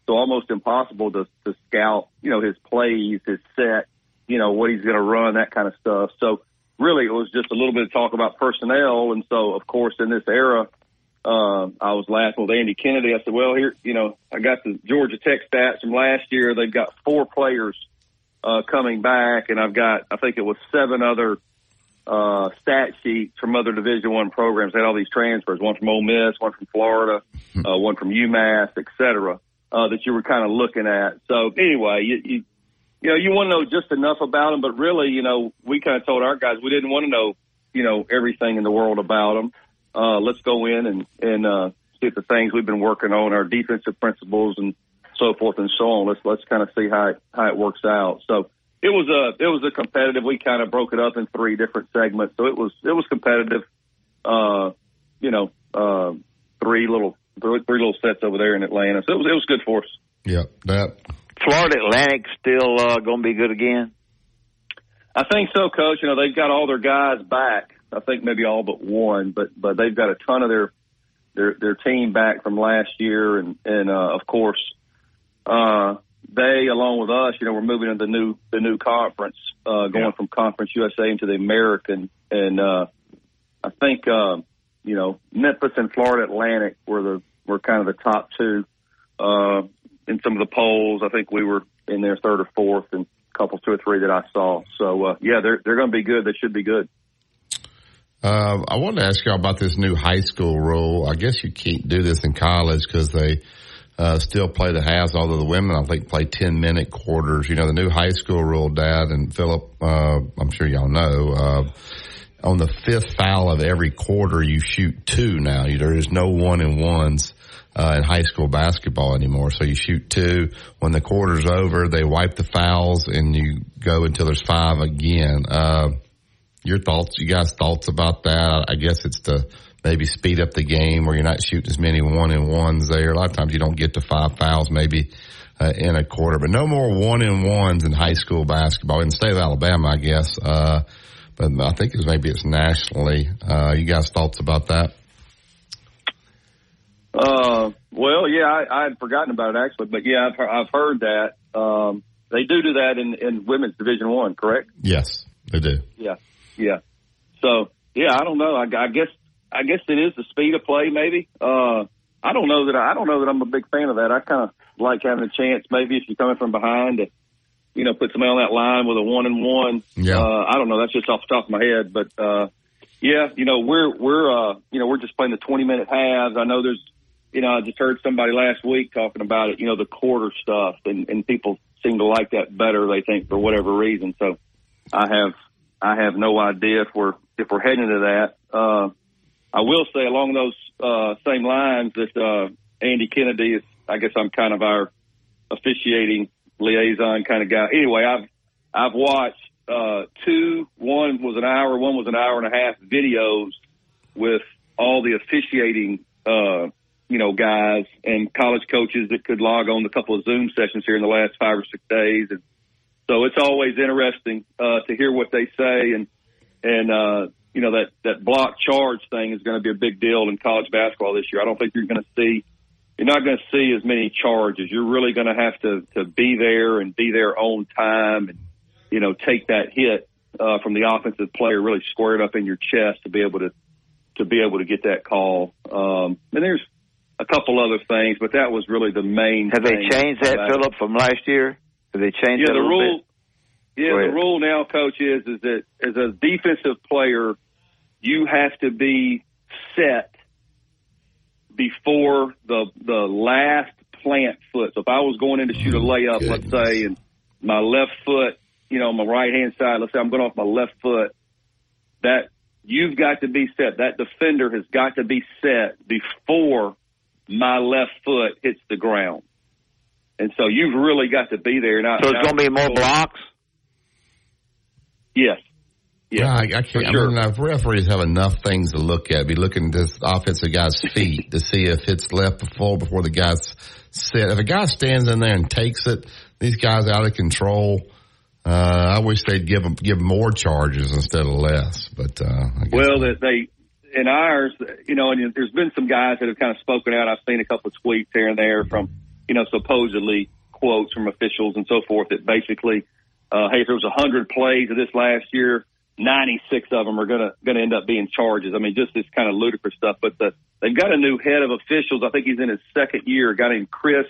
Speaker 10: So almost impossible to, to scout, you know, his plays, his set, you know, what he's going to run, that kind of stuff. So really it was just a little bit of talk about personnel. And so, of course, in this era, uh, I was laughing with Andy Kennedy. I said, well, here, you know, I got the Georgia Tech stats from last year. They've got four players, uh, coming back and I've got, I think it was seven other, uh, stat sheets from other division one programs. They had all these transfers, one from Ole Miss, one from Florida, uh, one from UMass, et cetera, uh, that you were kind of looking at. So anyway, you, you, you know, you want to know just enough about them, but really, you know, we kind of told our guys we didn't want to know, you know, everything in the world about them. Uh, let's go in and, and, uh, see if the things we've been working on, our defensive principles and so forth and so on. Let's, let's kind of see how it, how it works out. So, it was a it was a competitive. We kind of broke it up in three different segments, so it was it was competitive. Uh, you know, uh, three little three, three little sets over there in Atlanta, so it was it was good for us.
Speaker 2: Yeah, that
Speaker 3: Florida Atlantic still uh, going to be good again.
Speaker 10: I think so, Coach. You know, they've got all their guys back. I think maybe all but one, but but they've got a ton of their their their team back from last year, and and uh, of course, uh, they, along with us, you know, we're moving into the new the new conference, uh, going yeah. from Conference USA into the American, and uh, I think uh, you know Memphis and Florida Atlantic were the were kind of the top two uh, in some of the polls. I think we were in there third or fourth, and a couple two or three that I saw. So uh, yeah, they're they're going to be good. They should be good.
Speaker 2: Uh, I wanted to ask y'all about this new high school rule. I guess you can't do this in college because they uh, still play the halves, although the women, I think, play 10 minute quarters. You know, the new high school rule, Dad and Philip, uh, I'm sure y'all know, uh, on the fifth foul of every quarter, you shoot two now. There is no one and ones. Uh, in high school basketball anymore. So you shoot two. When the quarter's over, they wipe the fouls and you go until there's five again. Uh, your thoughts, you guys thoughts about that? I guess it's the, maybe speed up the game where you're not shooting as many one and ones there. A lot of times you don't get to five fouls maybe uh, in a quarter, but no more one and ones in high school basketball in the state of Alabama, I guess. Uh, but I think it was maybe it's nationally. Uh, you guys thoughts about that?
Speaker 10: Uh, well, yeah, I, I had forgotten about it actually, but yeah, I've, I've heard that. Um, they do do that in, in women's division one, correct?
Speaker 2: Yes, they do.
Speaker 10: Yeah. Yeah. So, yeah, I don't know. I, I guess I guess it is the speed of play, maybe. Uh, I don't know that I, I don't know that I'm a big fan of that. I kind of like having a chance, maybe if you're coming from behind, to you know put somebody on that line with a one and one.
Speaker 2: Yeah.
Speaker 10: Uh, I don't know. That's just off the top of my head, but uh, yeah, you know we're we're uh, you know we're just playing the 20 minute halves. I know there's you know I just heard somebody last week talking about it. You know the quarter stuff, and and people seem to like that better. They think for whatever reason. So I have I have no idea if we're if we're heading to that. Uh, I will say along those uh, same lines that uh, Andy Kennedy is. I guess I'm kind of our officiating liaison kind of guy. Anyway, I've I've watched uh, two. One was an hour. One was an hour and a half videos with all the officiating, uh, you know, guys and college coaches that could log on a couple of Zoom sessions here in the last five or six days, and so it's always interesting uh, to hear what they say and and uh, you know that that block charge thing is going to be a big deal in college basketball this year. I don't think you're going to see you're not going to see as many charges. You're really going to have to to be there and be there on time and you know take that hit uh, from the offensive player really squared up in your chest to be able to to be able to get that call. Um, and there's a couple other things, but that was really the main.
Speaker 3: Have they changed that, Philip, from last year? Have they changed
Speaker 10: yeah,
Speaker 3: that
Speaker 10: the rule.
Speaker 3: Bit?
Speaker 10: Yeah, the rule now, coach, is is that as a defensive player, you have to be set before the the last plant foot. So if I was going in to shoot a layup, let's say, and my left foot, you know, my right hand side, let's say I'm going off my left foot, that you've got to be set. That defender has got to be set before my left foot hits the ground. And so you've really got to be there. Now,
Speaker 3: so it's going to be more blocks.
Speaker 10: Yes.
Speaker 2: Yeah, I, I can't.
Speaker 10: sure.
Speaker 2: I mean, if referees have enough things to look at. Be looking at this offensive guy's feet to see if it's left before before the guy's set. If a guy stands in there and takes it, these guys out of control. Uh, I wish they'd give them give more charges instead of less. But uh, I guess
Speaker 10: Well, that they in ours, you know, and there's been some guys that have kind of spoken out. I've seen a couple of tweets here and there from, you know, supposedly quotes from officials and so forth that basically, uh, hey, if there was a hundred plays of this last year, 96 of them are gonna gonna end up being charges. I mean, just this kind of ludicrous stuff. But the, they've got a new head of officials. I think he's in his second year. A guy named Chris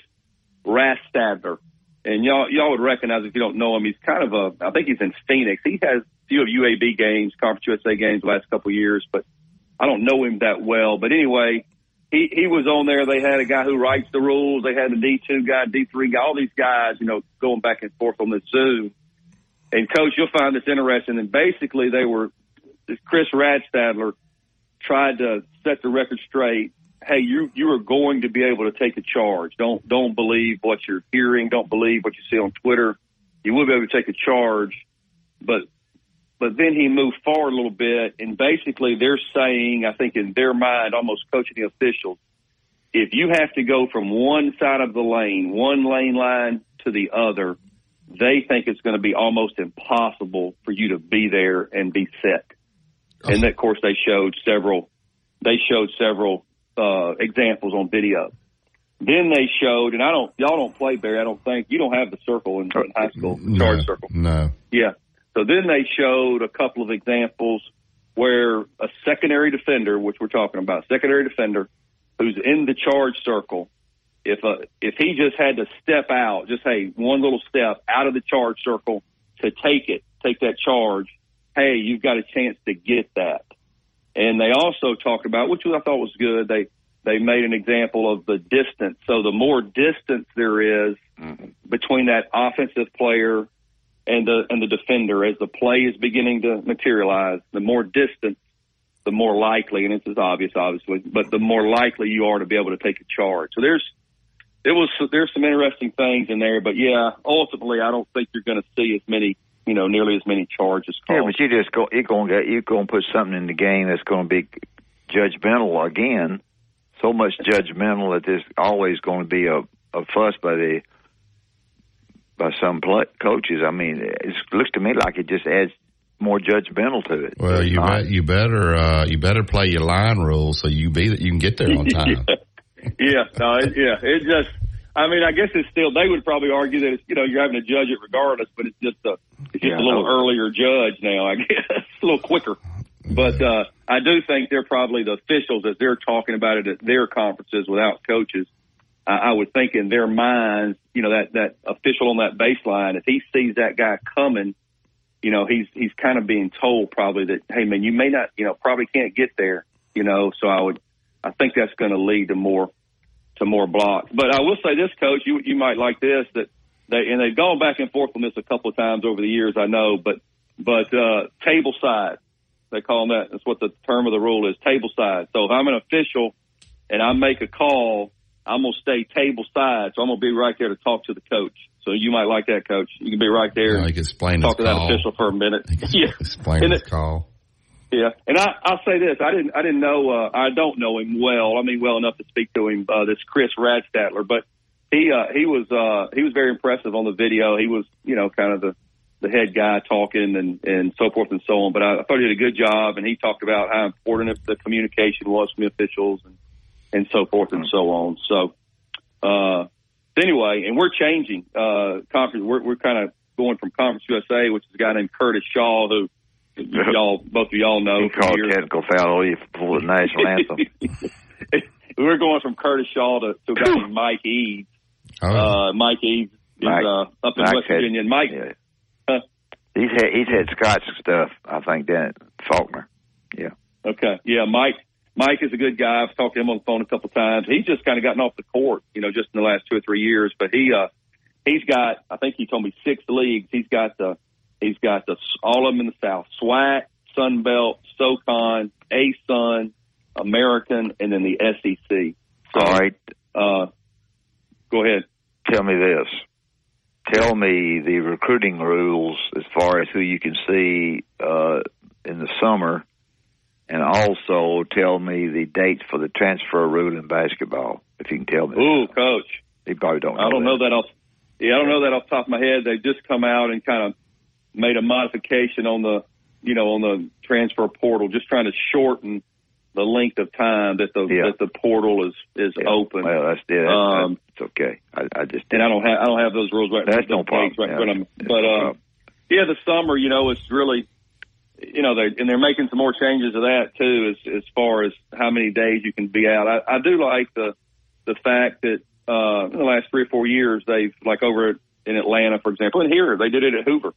Speaker 10: Rastatter, and y'all y'all would recognize if you don't know him. He's kind of a. I think he's in Phoenix. He has a few of UAB games, Conference USA games, the last couple of years, but I don't know him that well. But anyway, he he was on there. They had a guy who writes the rules. They had a D two guy, D three guy. All these guys, you know, going back and forth on this Zoom. And coach, you'll find this interesting. And basically, they were Chris Rastatter tried to set the record straight. Hey, you you are going to be able to take a charge. Don't don't believe what you're hearing. Don't believe what you see on Twitter. You will be able to take a charge, but but then he moved forward a little bit, and basically they're saying, I think in their mind, almost coaching the officials, if you have to go from one side of the lane, one lane line to the other, they think it's going to be almost impossible for you to be there and be set. And of course, they showed several. They showed several uh, examples on video. Then they showed, and I don't, y'all don't play Barry. I don't think you don't have the circle in, in high school, the charge circle.
Speaker 2: No.
Speaker 10: Yeah. So then they showed a couple of examples where a secondary defender, which we're talking about, secondary defender who's in the charge circle, if uh, if he just had to step out, just hey, one little step out of the charge circle to take it, take that charge, hey, you've got a chance to get that. And they also talked about, which I thought was good. They they made an example of the distance. So the more distance there is between that offensive player and the and the defender as the play is beginning to materialize, the more distance, the more likely, and this is obvious, obviously, but the more likely you are to be able to take a charge. So there's it was there's some interesting things in there, but yeah, ultimately, I don't think you're going to see as many, you know, nearly as many charges called.
Speaker 3: Yeah, but you just go. You're going to you're going to put something in the game that's going to be judgmental again. So much judgmental that there's always going to be a, a fuss by the by some play, coaches. I mean, it looks to me like it just adds more judgmental to it.
Speaker 2: Well, you
Speaker 3: Not-
Speaker 2: bet, you better uh, you better play your line rules so you be that you can get there on time.
Speaker 10: yeah, no, it, yeah, it just. I mean, I guess it's still. They would probably argue that it's you know you're having to judge it regardless, but it's just a it's just
Speaker 3: Yeah,
Speaker 10: a little
Speaker 3: no.
Speaker 10: earlier judge now. I guess a little quicker. But uh, I do think they're probably the officials as they're talking about it at their conferences without coaches. I, I would think in their minds, you know, that that official on that baseline, if he sees that guy coming, you know, he's he's kind of being told probably that, hey man, you may not, you know, probably can't get there, you know. So I would, I think that's going to lead to more to more blocks. But I will say this, coach, you you might like this that they and they've gone back and forth on this a couple of times over the years, I know, but but uh, table side, they call them that. That's what the term of the rule is, table side. So if I'm an official and I make a call, I'm gonna stay table side, so I'm gonna be right there to talk to the coach. So you might like that, coach. You can be right there.
Speaker 2: You know, can explain
Speaker 10: talk to
Speaker 2: his
Speaker 10: that official for a minute. yeah,
Speaker 2: Explain
Speaker 10: And
Speaker 2: his
Speaker 10: it-
Speaker 2: call.
Speaker 10: Yeah. And I, I'll say this: I didn't, I didn't know, uh, I don't know him well. I mean, well enough to speak to him. Uh, this Chris Rastatter, but he, uh, he was, uh, he was very impressive on the video. He was, you know, kind of the the head guy talking and and so forth and so on. But I, I thought he did a good job, and he talked about how important the communication was from the officials and and so forth and so on. So, uh, anyway, and we're changing uh, conference. We're we're kind of going from Conference USA, which is a guy named Curtis Shaw, who y'all both of y'all know.
Speaker 3: He
Speaker 10: from
Speaker 3: called
Speaker 10: years.
Speaker 3: technical foul on you for the national anthem.
Speaker 10: we're going from Curtis Shaw to, to a guy named Mike Eads.
Speaker 2: Oh,
Speaker 10: Uh, Mike Eads is
Speaker 3: Mike-
Speaker 10: uh, up in
Speaker 3: Mike's
Speaker 10: West
Speaker 3: had-
Speaker 10: Virginia. And Mike,
Speaker 3: Yeah.
Speaker 10: Huh?
Speaker 3: He's had he's had Scotch stuff, I think, down at Faulkner. Yeah.
Speaker 10: Okay. Yeah, Mike. Mike is a good guy. I've talked to him on the phone a couple times. He's just kind of gotten off the court, you know, just in the last two or three years. But he, uh, he's got, I think he told me six leagues. He's got the, he's got the, all of them in the South, SWAC, Sun Belt, SoCon, A-Sun, American, and then the SEC. So,
Speaker 3: All right.
Speaker 10: uh, go ahead.
Speaker 3: Tell me this. Tell me the recruiting rules as far as who you can see uh, in the summer, and also tell me the dates for the transfer rule in basketball. If you can tell me.
Speaker 10: Ooh, coach.
Speaker 3: You probably don't. Know
Speaker 10: I don't
Speaker 3: that.
Speaker 10: know that off. Yeah, I don't know that off the top of my head. They've just come out and kind of made a modification on the, you know, on the transfer portal, just trying to shorten the length of time that the
Speaker 3: Yeah.
Speaker 10: that the portal is is
Speaker 3: Yeah.
Speaker 10: open.
Speaker 3: Well, that's it.
Speaker 10: Um,
Speaker 3: it's okay. I, I just
Speaker 10: and I don't have I don't have those rules right.
Speaker 3: That's no problem.
Speaker 10: Right
Speaker 3: Yeah, that's
Speaker 10: But
Speaker 3: no
Speaker 10: uh,
Speaker 3: problem.
Speaker 10: yeah, the summer, you know, it's really, you know, they and they're making some more changes to that too, as as far as how many days you can be out. I, I do like the the fact that uh, in the last three or four years they've like over in Atlanta, for example, and here they did it at Hoover.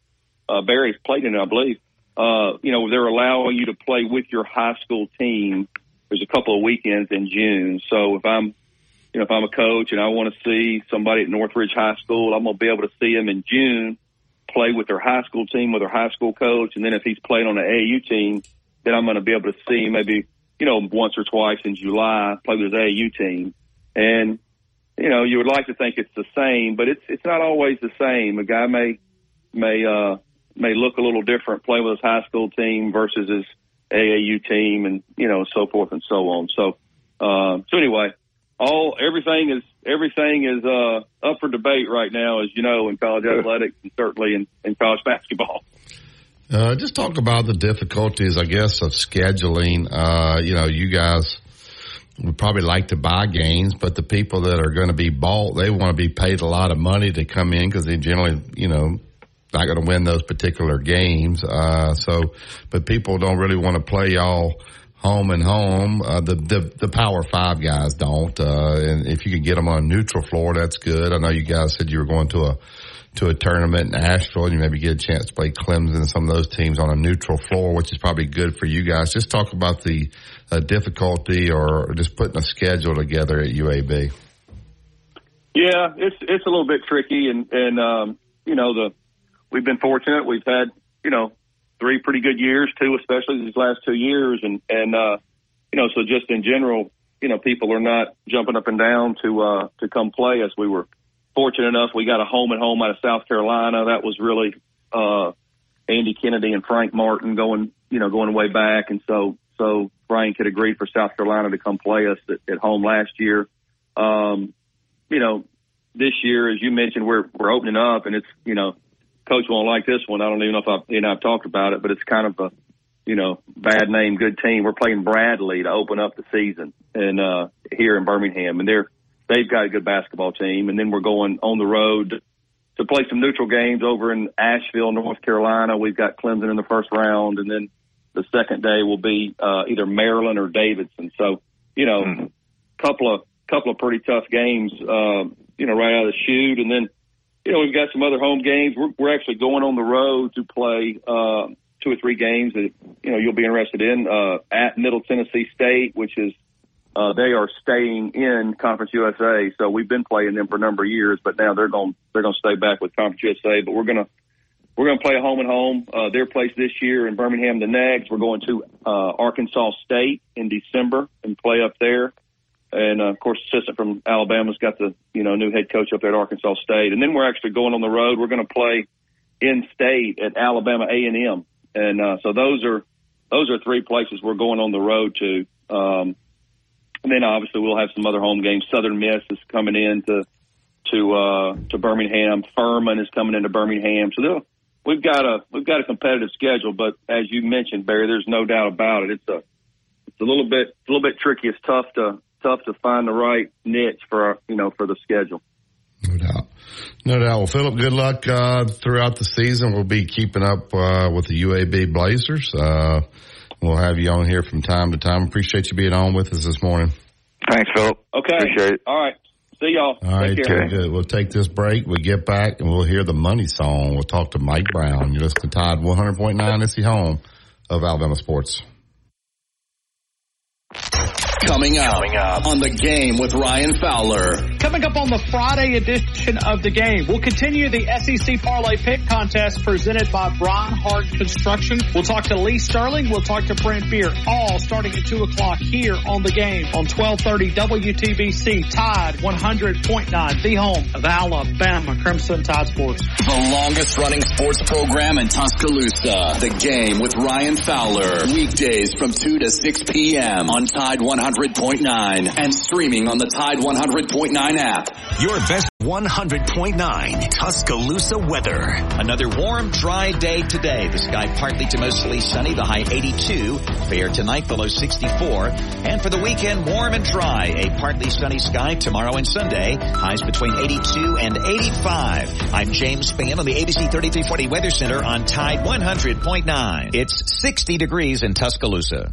Speaker 10: Uh, Barry's played in I believe. Uh, you know, they're allowing you to play with your high school team. There's a couple of weekends in June, so if I'm you know, if I'm a coach and I want to see somebody at Northridge High School, I'm going to be able to see them in June play with their high school team with their high school coach. And then if he's playing on the AAU team, then I'm going to be able to see him maybe, you know, once or twice in July play with his AAU team. And, you know, you would like to think it's the same, but it's, it's not always the same. A guy may, may, uh, may look a little different playing with his high school team versus his AAU team and, you know, so forth and so on. So, uh, so anyway, all everything is everything is uh, up for debate right now, as you know, in college athletics and certainly in, in college basketball.
Speaker 2: Uh, just talk about the difficulties, I guess, of scheduling. Uh, you know, you guys would probably like to buy games, but the people that are going to be bought, they want to be paid a lot of money to come in because they generally, you know, not going to win those particular games. Uh, so, but people don't really want to play y'all home and home. Uh, the, the, the power five guys don't. Uh, and if you could get them on neutral floor, that's good. I know you guys said you were going to a, to a tournament in Asheville and you maybe get a chance to play Clemson and some of those teams on a neutral floor, which is probably good for you guys. Just talk about the uh, difficulty or just putting a schedule together at UAB.
Speaker 10: Yeah, it's it's a little bit tricky, and and um, you know the we've been fortunate. We've had you know three pretty good years, two especially these last two years, and and uh, you know so just in general, you know people are not jumping up and down to uh, to come play us. We were fortunate enough we got a home and home out of South Carolina. That was really uh, Andy Kennedy and Frank Martin going you know going way back, and so so Frank had agreed for South Carolina to come play us at, at home last year. Um, you know, this year, as you mentioned, we're we're opening up, and it's you know, coach won't like this one. I don't even know if I've you know I've talked about it, but it's kind of a you know bad name, good team. We're playing Bradley to open up the season, and uh, here in Birmingham, and they're they've got a good basketball team, and then we're going on the road to play some neutral games over in Asheville, North Carolina. We've got Clemson in the first round, and then the second day will be uh, either Maryland or Davidson. So you know,
Speaker 3: Mm-hmm.
Speaker 10: couple of couple of pretty tough games, uh, you know, right out of the chute. And then, you know, we've got some other home games. We're, we're actually going on the road to play uh, two or three games that, you know, you'll be interested in uh, at Middle Tennessee State, which is, uh, they are staying in Conference USA. So we've been playing them for a number of years, but now they're going, they're going to stay back with Conference USA. But we're to, we're to play a home and home, uh, their place this year in Birmingham the next. We're going to, uh, Arkansas State in December and play up there. And uh, of course, assistant from Alabama's got the you know new head coach up there at Arkansas State, and then we're actually going on the road. We're going to play in state at Alabama A and M, and uh, so those are those are three places we're going on the road to. Um, and then obviously we'll have some other home games. Southern Miss is coming in to to uh, to Birmingham. Furman is coming into Birmingham. So we've got a we've got a competitive schedule. But as you mentioned, Barry, there's no doubt about it. It's a it's a little bit a little bit tricky. It's tough to tough to find the right niche for our, you know for the schedule.
Speaker 2: No doubt. No doubt. Well, Philip, good luck uh, throughout the season. We'll be keeping up uh, with the UAB Blazers. Uh, we'll have you on here from time to time. Appreciate you being on with us this morning.
Speaker 3: Thanks, Philip.
Speaker 10: Okay.
Speaker 3: Appreciate it.
Speaker 10: All right. See y'all.
Speaker 2: All right,
Speaker 10: Take care.
Speaker 2: good. We'll take this break. We'll get back and we'll hear the money song. We'll talk to Mike Brown. You're listening to Tide 100.9. It's the home of Alabama sports.
Speaker 1: Coming up, on the game with Ryan Fowler.
Speaker 11: Coming up on the Friday edition of the game, we'll continue the SEC Parlay Pick Contest presented by Brian Hart Construction. We'll talk to Lee Sterling. We'll talk to Brent Beer, all starting at 2 o'clock here on the game on 1230 WTBC Tide 100.9, the home of Alabama Crimson Tide Sports.
Speaker 1: The longest running sports program in Tuscaloosa. The game with Ryan Fowler. Weekdays from 2 to 6 p.m. on Tide 100.9 and streaming on the Tide 100.9 app.
Speaker 12: Your best 100.9 Tuscaloosa weather.
Speaker 6: Another warm, dry day today. The sky partly to mostly sunny, the high 82. Fair tonight, the low 64. And for the weekend, warm and dry. A partly sunny sky tomorrow and Sunday. Highs between 82 and 85. I'm James Spann on the ABC 3340 Weather Center on Tide 100.9. It's 60 degrees in Tuscaloosa.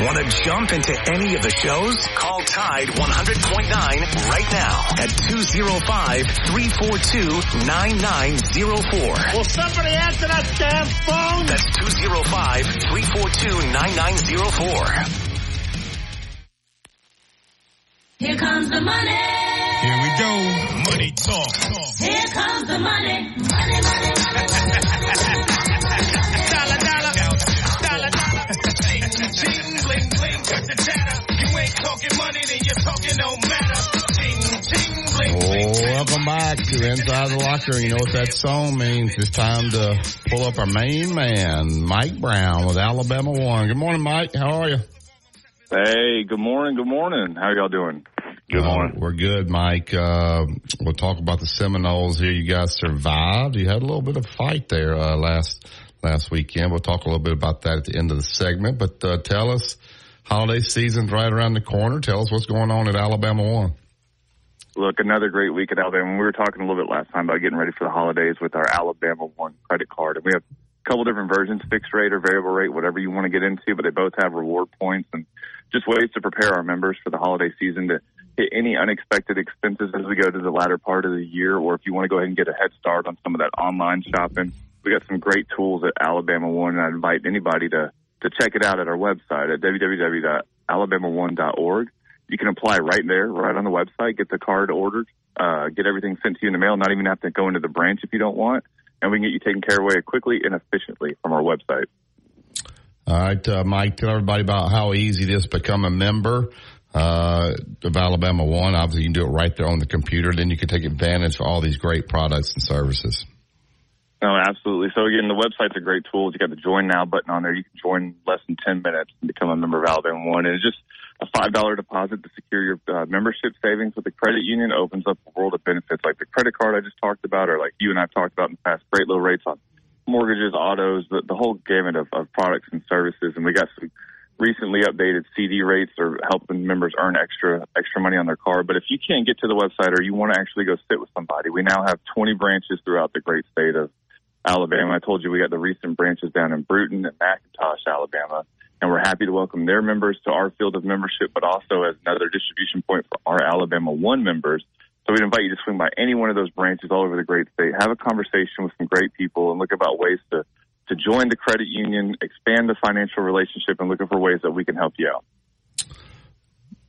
Speaker 12: Want to jump into any of the shows? Call Tide 100.9 right now at 205-342-9904.
Speaker 13: Will somebody answer that damn phone?
Speaker 12: That's 205-342-9904.
Speaker 14: Here comes the money.
Speaker 15: Here we go. Money talk.
Speaker 14: Here comes the money. Money, money,
Speaker 15: talking money, then you're talking no matter. Ching, ching, bling, bling.
Speaker 2: Oh, welcome back to Inside the Locker. You know what that song means. It's time to pull up our main man, Mike Brown with Alabama One. Good morning, Mike. How are you?
Speaker 16: Hey, good morning. Good morning. How y'all doing?
Speaker 2: Good morning. we're good, Mike. Uh, we'll talk about the Seminoles here. You guys survived. You had a little bit of fight there uh, last last weekend. We'll talk a little bit about that at the end of the segment. But uh, tell us, holiday season's right around the corner. Tell us what's going on at Alabama One.
Speaker 16: Look, another great week at Alabama. We were talking a little bit last time about getting ready for the holidays with our Alabama One credit card, and we have a couple different versions: fixed rate or variable rate, whatever you want to get into. But they both have reward points and just ways to prepare our members for the holiday season to hit any unexpected expenses as we go to the latter part of the year, or if you want to go ahead and get a head start on some of that online shopping. We got some great tools at Alabama One, and I invite anybody to to check it out at our website at www.alabama1.org. You can apply right there, right on the website, get the card ordered, uh, get everything sent to you in the mail, not even have to go into the branch if you don't want, and we can get you taken care of quickly and efficiently from our website.
Speaker 2: All right, uh, Mike, tell everybody about how easy it is to become a member uh, of Alabama One. Obviously, you can do it right there on the computer. Then you can take advantage of all these great products and services.
Speaker 16: No, absolutely. So again, the website's a great tool. You got the join now button on there. You can join in less than 10 minutes and become a member of Alabama One. And it's just a $5 deposit to secure your uh, membership savings with the credit union opens up a world of benefits like the credit card I just talked about or like you and I've talked about in the past, great low rates on mortgages, autos, the, the whole gamut of, of products and services. And we got some recently updated CD rates or helping members earn extra extra money on their card. But if you can't get to the website or you want to actually go sit with somebody, we now have 20 branches throughout the great state of Alabama. I told you we got the recent branches down in Brewton and McIntosh, Alabama, and we're happy to welcome their members to our field of membership, but also as another distribution point for our Alabama One members. So we'd invite you to swing by any one of those branches all over the great state, have a conversation with some great people, and look about ways to to join the credit union, expand the financial relationship, and looking for ways that we can help you out.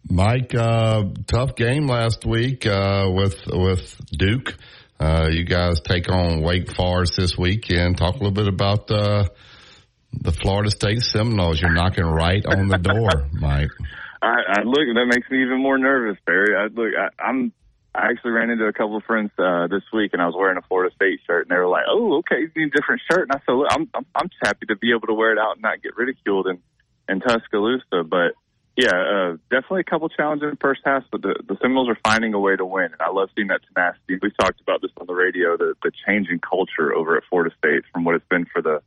Speaker 2: Mike, uh, tough game last week uh, with with Duke. Uh, you guys take on Wake Forest this weekend. Talk a little bit about uh, the Florida State Seminoles. You're knocking right on the door, Mike.
Speaker 16: I, I look. That makes me even more nervous, Barry. I look. I, I'm. I actually ran into a couple of friends uh, this week, and I was wearing a Florida State shirt, and they were like, "Oh, okay, you need a different shirt." And I said, "Look, I'm I'm, I'm just happy to be able to wear it out and not get ridiculed in in Tuscaloosa." But yeah, uh, definitely a couple challenges in the first half, but the, the Seminoles are finding a way to win, and I love seeing that tenacity. We've talked about this on the radio, the the changing culture over at Florida State from what it's been for the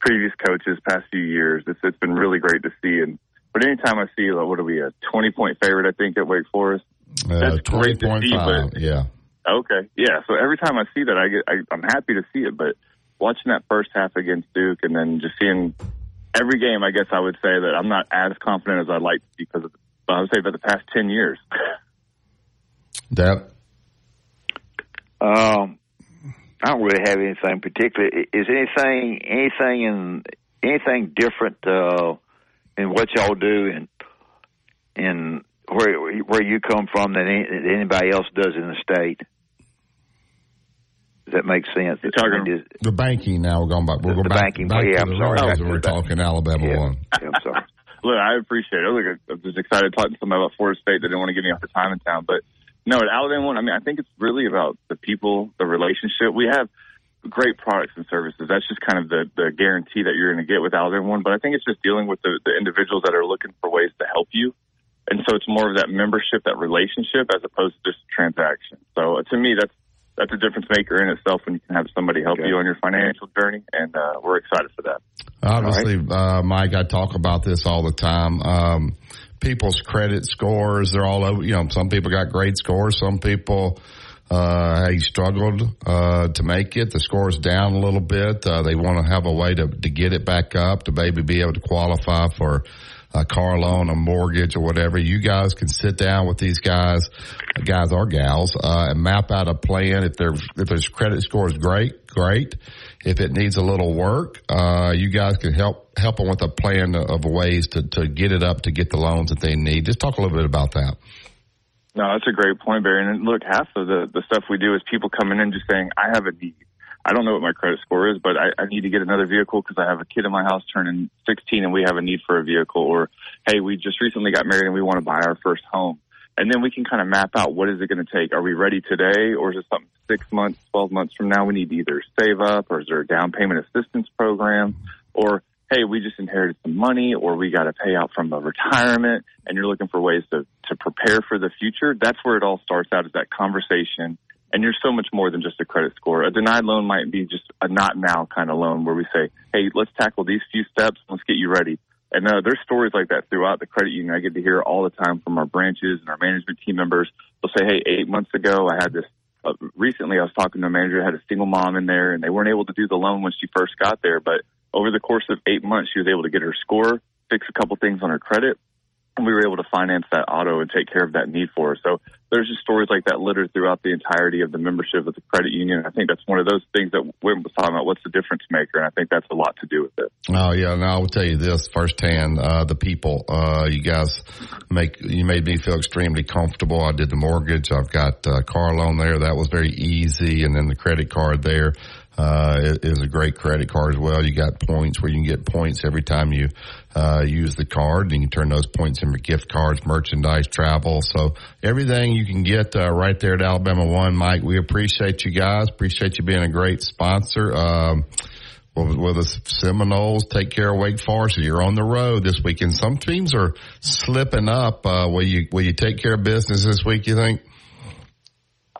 Speaker 16: previous coaches past few years. It's it's been really great to see, and but anytime I see like what are we a twenty point favorite, I think at Wake Forest.
Speaker 2: Uh,
Speaker 16: That's
Speaker 2: twenty
Speaker 16: great to see,
Speaker 2: five.
Speaker 16: but-
Speaker 2: Yeah.
Speaker 16: Okay, yeah. So every time I see that, I get I, I'm happy to see it. But watching that first half against Duke, and then just seeing every game, I guess I would say that I'm not as confident as I'd like because of, I would say about the past ten years.
Speaker 2: That
Speaker 3: Um, I don't really have anything particular. Is anything anything in anything different uh, in what y'all do and in where where you come from than any, than anybody else does in the state? Does that make sense? I mean, is-
Speaker 2: the banking now we're going back. We're
Speaker 3: The
Speaker 2: going back,
Speaker 3: banking,
Speaker 2: back
Speaker 3: yeah,
Speaker 2: to
Speaker 3: I'm
Speaker 2: the
Speaker 3: sorry. Back
Speaker 2: we're
Speaker 3: the bank.
Speaker 2: talking Alabama
Speaker 3: Yeah.
Speaker 2: one.
Speaker 3: Yeah, I'm sorry.
Speaker 16: Look, I appreciate it. Look, I'm just excited talking to somebody about Florida State that didn't want to give me off the time in town. But no, at Alabama one, I mean, I think it's really about the people, the relationship. We have great products and services. That's just kind of the, the guarantee that you're going to get with Alabama one. But I think it's just dealing with the, the individuals that are looking for ways to help you. And so it's more of that membership, that relationship, as opposed to just transaction. So uh, to me, that's that's a difference maker in itself when you can have somebody help you on your financial journey, and uh, we're excited for that.
Speaker 2: Obviously, uh, Mike, I talk about this all the time. Um, people's credit scores, they're all over, you know, some people got great scores. Some people, uh, hey, struggled, uh, to make it. The score's down a little bit. Uh, they want to have a way to, to get it back up to maybe be able to qualify for a car loan, a mortgage or whatever. You guys can sit down with these guys, guys or gals, uh, and map out a plan. If their, if their credit score is great, great. If it needs a little work, uh, you guys can help, help them with a plan of ways to, to get it up to get the loans that they need. Just talk a little bit about that.
Speaker 16: No, that's a great point, Barry. And look, half of the, the stuff we do is people coming in just saying, I have a need. I don't know what my credit score is, but I, I need to get another vehicle because I have a kid in my house turning 16 and we have a need for a vehicle. Or, hey, we just recently got married and we want to buy our first home. And then we can kind of map out what is it going to take? Are we ready today or is it something six months, 12 months from now? We need to either save up or is there a down payment assistance program? Or, hey, we just inherited some money or we got to pay out from a retirement and you're looking for ways to, to prepare for the future. That's where it all starts out is that conversation. And you're so much more than just a credit score. A denied loan might be just a not now kind of loan where we say, hey, let's tackle these few steps. Let's get you ready. And uh, there's stories like that throughout the credit union. I get to hear all the time from our branches and our management team members. They'll say, hey, eight months ago, I had this. Uh, recently, I was talking to a manager, had a single mom in there, and they weren't able to do the loan when she first got there. But over the course of eight months, she was able to get her score, fix a couple things on her credit, and we were able to finance that auto and take care of that need for her. So there's just stories like that littered throughout the entirety of the membership of the credit union. I think that's one of those things that was talking about. What's the difference maker? And I think that's a lot to do with it.
Speaker 2: Oh yeah, and I will tell you this firsthand: uh, the people, uh, you guys make you made me feel extremely comfortable. I did the mortgage. I've got uh, car loan there. That was very easy, and then the credit card there uh, is- a great credit card as well. You got points where you can get points every time you uh, use the card, and you can turn those points into gift cards, merchandise, travel. So everything you can get uh, right there at Alabama One, Mike. We appreciate you guys. Appreciate you being a great sponsor. Um, will the Seminoles take care of Wake Forest? You're on the road this weekend. Some teams are slipping up. Uh, will you will you take care of business this week? You think?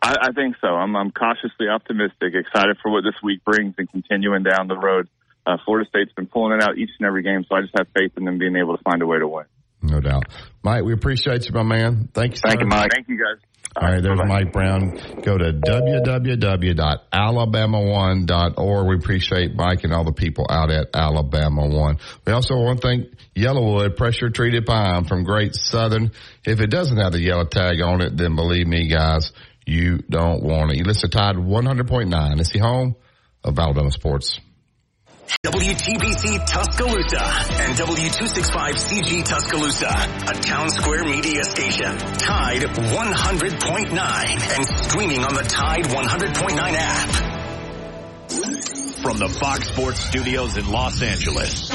Speaker 16: I, I think so. I'm, I'm cautiously optimistic, excited for what this week brings and continuing down the road. Uh, Florida State's been pulling it out each and every game, so I just have faith in them being able to find a way to win.
Speaker 2: No doubt, Mike. We appreciate you, my man. Thank you.
Speaker 16: Thank
Speaker 2: sir.
Speaker 16: you, Mike. Thank you, guys.
Speaker 2: All right, there's Mike Brown. Go to www.alabama1.org. We appreciate Mike and all the people out at Alabama One. We also want to thank YellaWood Pressure Treated Pine from Great Southern. If it doesn't have the yellow tag on it, then believe me, guys, you don't want it. You listen to Tide 100.9. It's the home of Alabama sports.
Speaker 1: WTBC Tuscaloosa and W265CG Tuscaloosa, a town square media station. Tide 100.9 and streaming on the Tide 100.9 app.
Speaker 6: From the Fox Sports Studios in Los Angeles.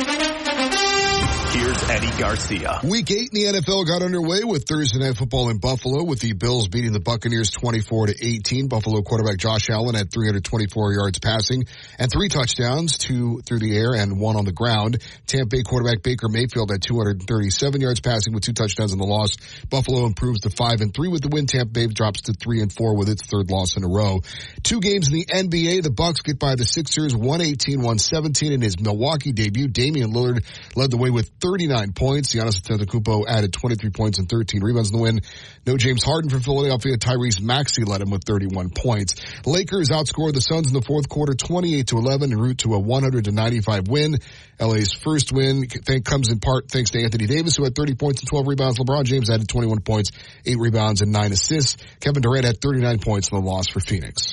Speaker 12: Here's Eddie Garcia.
Speaker 17: Week eight in the NFL got underway with Thursday night football in Buffalo with the Bills beating the Buccaneers 24 to 18. Buffalo quarterback Josh Allen had 324 yards passing and three touchdowns, two through the air and one on the ground. Tampa Bay quarterback Baker Mayfield had 237 yards passing with two touchdowns in the loss. Buffalo improves to five and three with the win. Tampa Bay drops to three and four with its third loss in a row. Two games in the NBA. The Bucks get by the Sixers 118-117 in his Milwaukee debut. Damian Lillard led the way with 39 points. Giannis Antetokounmpo added 23 points and 13 rebounds in the win. No James Harden for Philadelphia. Tyrese Maxey led him with 31 points. Lakers outscored the Suns in the fourth quarter 28 to 11 en route to a 100 to 95 win. LA's first win comes in part thanks to Anthony Davis who had 30 points and 12 rebounds. LeBron James added 21 points, 8 rebounds and 9 assists. Kevin Durant had 39 points in the loss for Phoenix.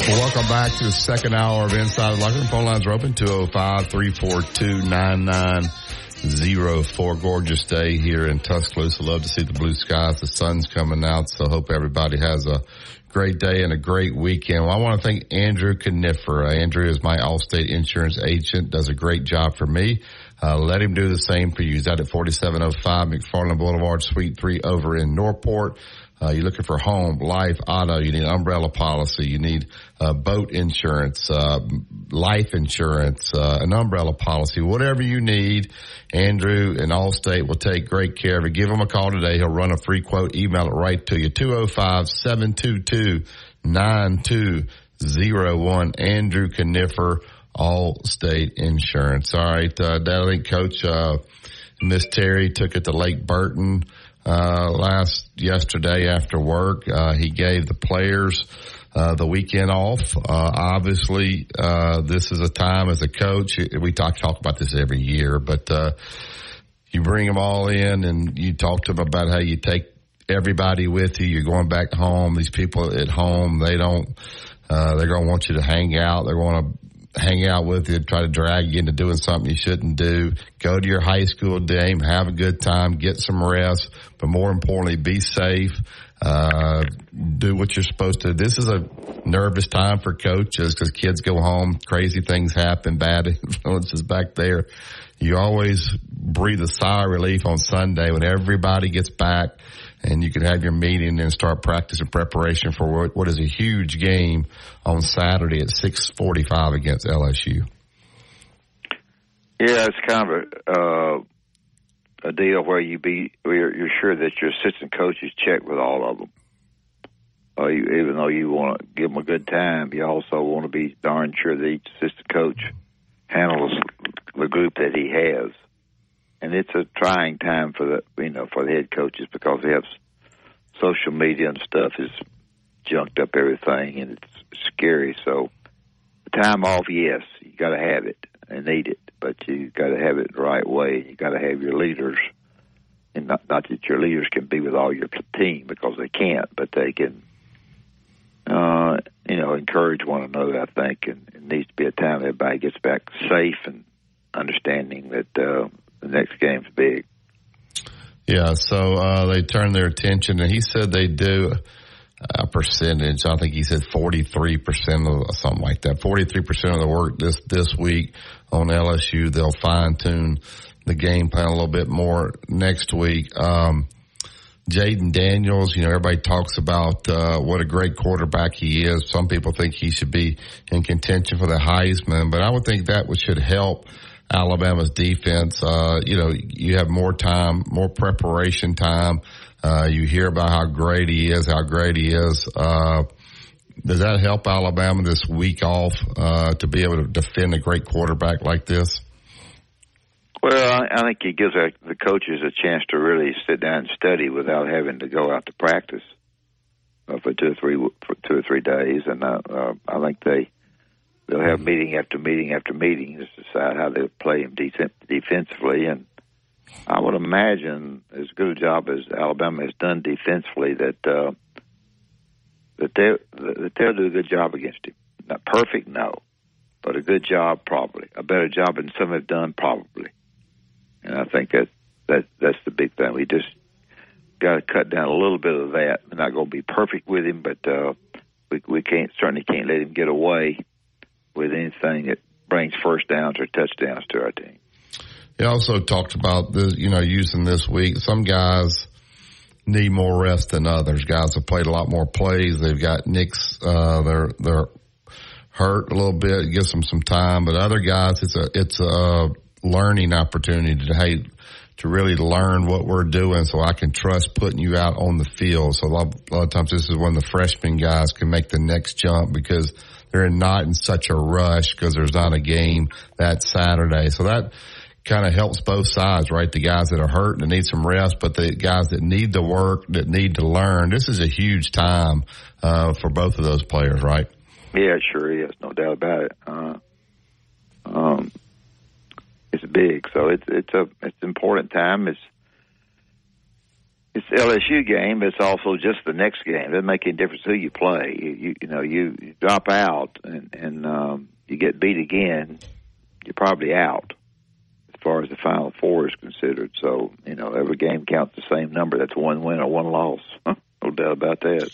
Speaker 2: Well, welcome back to the second hour of Inside the Locker Room. Phone lines are open, 205-342-9904. Gorgeous day here in Tuscaloosa. Love to see the blue skies. The sun's coming out, so hope everybody has a great day and a great weekend. Well, I want to thank Andrew Conifer. Uh, Andrew is my Allstate insurance agent, does a great job for me. Uh, let him do the same for you. He's out at 4705 McFarland Boulevard, Suite 3 over in Northport. Uh, you're looking for home, life, auto. You need umbrella policy. You need uh, boat insurance, uh, life insurance, uh, an umbrella policy, whatever you need. Andrew and Allstate will take great care of it. Give him a call today. He'll run a free quote. Email it right to you. 205-722-9201. Andrew Conifer, Allstate Insurance. All right. Uh, I think Coach, uh, Miss Terry took it to Lake Burton uh, last yesterday after work. Uh, he gave the players uh, the weekend off. Uh, obviously, uh, this is a time as a coach. We talk talk about this every year, but uh, you bring them all in and you talk to them about how you take everybody with you. You're going back home. These people at home, they don't. Uh, they're going to want you to hang out. They're going to hang out with you, try to drag you into doing something you shouldn't do. Go to your high school game, have a good time, get some rest, but more importantly, be safe. Uh, do what you're supposed to. This is a nervous time for coaches because kids go home, crazy things happen, bad influences back there. You always breathe a sigh of relief on Sunday when everybody gets back and you can have your meeting and start practicing preparation for what is a huge game on Saturday at 6:45 against LSU.
Speaker 3: Yeah, it's kind of a uh, a deal where you be where you're, sure that your assistant coaches check with all of them. Uh, you, even though you want to give them a good time, you also want to be darn sure that each assistant coach handles the group that he has and it's a trying time for the you know for the head coaches because they have social media and stuff has junked up everything and it's scary. So time off, yes, you got to have it and need it, but you got to have it the right way. You got to have your leaders, and not not that your leaders can be with all your team because they can't, but they can. Uh, you know, encourage one another. I think, and it needs to be a time everybody gets back safe and understanding that uh, the next game's big.
Speaker 2: Yeah, so uh, they turn their attention, and he said they do a percentage. I think he said forty three percent of something like that. Forty three percent of the work this this week on LSU. They'll fine tune the game plan a little bit more next week. Um, Jayden Daniels, you know, everybody talks about uh, what a great quarterback he is. Some people think he should be in contention for the Heisman, but I would think that should help Alabama's defense. Uh, you know, you have more time, more preparation time. Uh, you hear about how great he is, how great he is. Uh, does that help Alabama this week off uh, to be able to defend a great quarterback like this?
Speaker 3: Well, I think it gives the coaches a chance to really sit down and study without having to go out to practice uh, for two or three for two or three days, and uh, uh, I think they they'll have meeting after meeting after meeting to decide how they'll play him de- defensively, and I would imagine, as good a job as Alabama has done defensively, that uh, that they that they'll do a good job against him. Not perfect, no, but a good job probably. A better job than some have done probably. And I think that that that's the big thing. We just got to cut down a little bit of that. We're not going to be perfect with him, but uh, we we can't certainly can't let him get away with anything that brings first downs or touchdowns to our team.
Speaker 2: He also talked about the, you know, using this week. Some guys need more rest than others. Guys have played a lot more plays. They've got nicks. Uh, they're, they're hurt a little bit. It gives them some time, but other guys, it's a, it's a learning opportunity to, hey, to really learn what we're doing so I can trust putting you out on the field. So a lot, a lot of times this is when the freshman guys can make the next jump because they're not in such a rush because there's not a game that Saturday. So that, kind of helps both sides, right? The guys that are hurt and need some rest, but the guys that need the work, that need to learn. This is a huge time uh, for both of those players, right?
Speaker 3: Yeah, it sure is, no doubt about it. Uh, um, it's big, so it's it's a it's an important time. It's it's LSU game. It's also just the next game. It doesn't make any difference who you play. You you, you know you, you drop out and and um, you get beat again, you're probably out as far as the Final Four is considered. So, you know, every game counts the same number. That's one win or one loss. no doubt about that.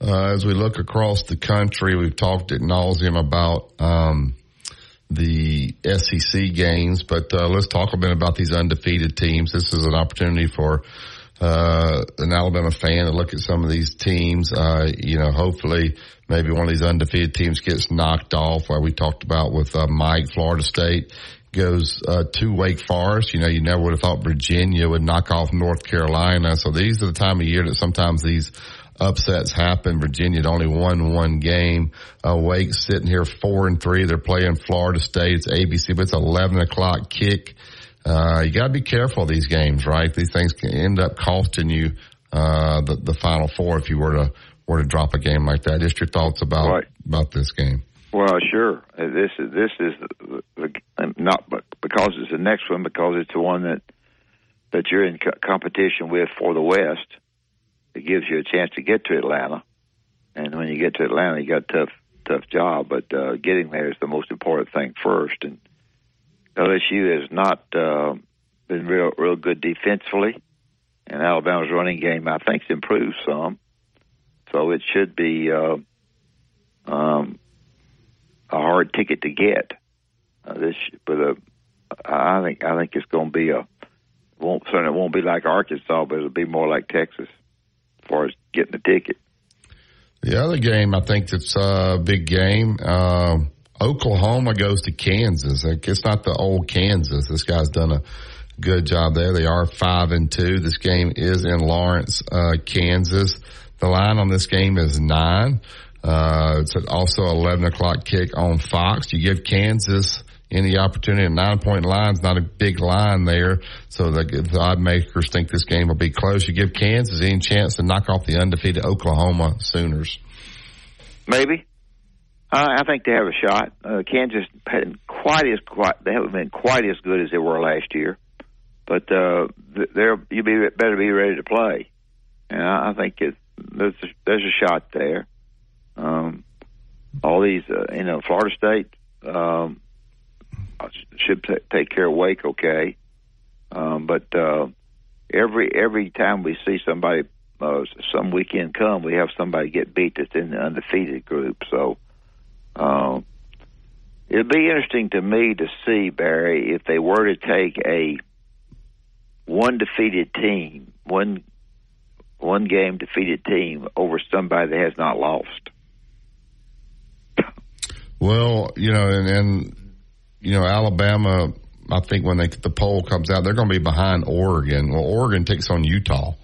Speaker 2: Uh, as we look across the country, we've talked at nauseum about um, the SEC games, but uh, let's talk a bit about these undefeated teams. This is an opportunity for uh, an Alabama fan to look at some of these teams. Uh, you know, hopefully maybe one of these undefeated teams gets knocked off, where we talked about with uh, Mike, Florida State goes uh, to Wake Forest. You know, you never would have thought Virginia would knock off North Carolina. So these are the time of year that sometimes these upsets happen. Virginia had only won one game. Uh, Wake sitting here four and three. They're playing Florida State. It's ABC, but it's 11 o'clock kick. Uh, you gotta be careful of these games, right? These things can end up costing you, uh, the, the final four if you were to, were to drop a game like that. Just your thoughts about,
Speaker 3: right.
Speaker 2: about this game.
Speaker 3: Well, sure. Uh, This is this is the, the, not because it's the next one, because it's the one that that you're in co- competition with for the West. It gives you a chance to get to Atlanta, and when you get to Atlanta, you got a tough tough job. But uh, getting there is the most important thing first. And LSU has not uh, been real real good defensively, and Alabama's running game I think's improved some. So it should be. Uh, um, a hard ticket to get. Uh, this, but uh, I think I think it's going to be a won't certainly won't be like Arkansas, but it'll be more like Texas as far as getting the ticket.
Speaker 2: The other game, I think it's a big game. Uh, Oklahoma goes to Kansas. It's not the old Kansas. This guy's done a good job there. They are five and two. This game is in Lawrence, uh, Kansas. The line on this game is nine. Uh, it's also 11 o'clock kick on Fox. You give Kansas any opportunity. A nine point line is not a big line there. So the, the odd makers think this game will be close. You give Kansas any chance to knock off the undefeated Oklahoma Sooners.
Speaker 3: Maybe. Uh, I think they have a shot. Uh, Kansas hadn't quite as quite they haven't been quite as good as they were last year, but uh, they're you be better be ready to play, and I, I think it, there's a, there's a shot there. Um, all these, uh, you know, Florida State um, should t- take care of Wake okay, um, but uh, every every time we see somebody uh, some weekend come, we have somebody get beat that's in the undefeated group. So um, it'd be interesting to me to see Barry if they were to take a one defeated team, one one game defeated team over somebody that has not lost.
Speaker 2: Well, you know, and, and you know, Alabama. I think when they, the poll comes out, they're going to be behind Oregon. Well, Oregon takes on Utah,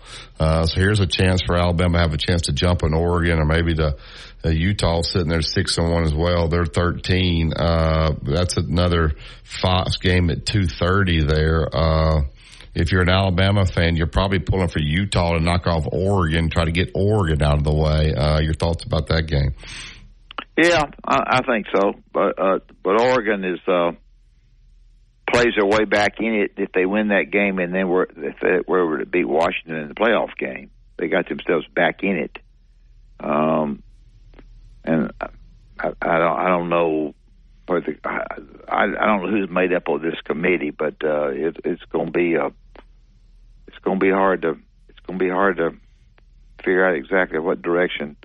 Speaker 2: uh, so here's a chance for Alabama to have a chance to jump on Oregon, or maybe to uh, Utah sitting there six and one as well. They're thirteen. Uh, that's another Fox game at two thirty there. Uh, if you're an Alabama fan, you're probably pulling for Utah to knock off Oregon, try to get Oregon out of the way. Uh, your thoughts about that game?
Speaker 3: Yeah, I, I think so. But uh, but Oregon is uh, plays their way back in it if they win that game, and then were if they were to beat Washington in the playoff game, they got themselves back in it. Um, and I, I don't I don't know whether I, I I don't know who's made up of this committee, but uh, it, it's going to be a it's going to be hard to it's going to be hard to figure out exactly what direction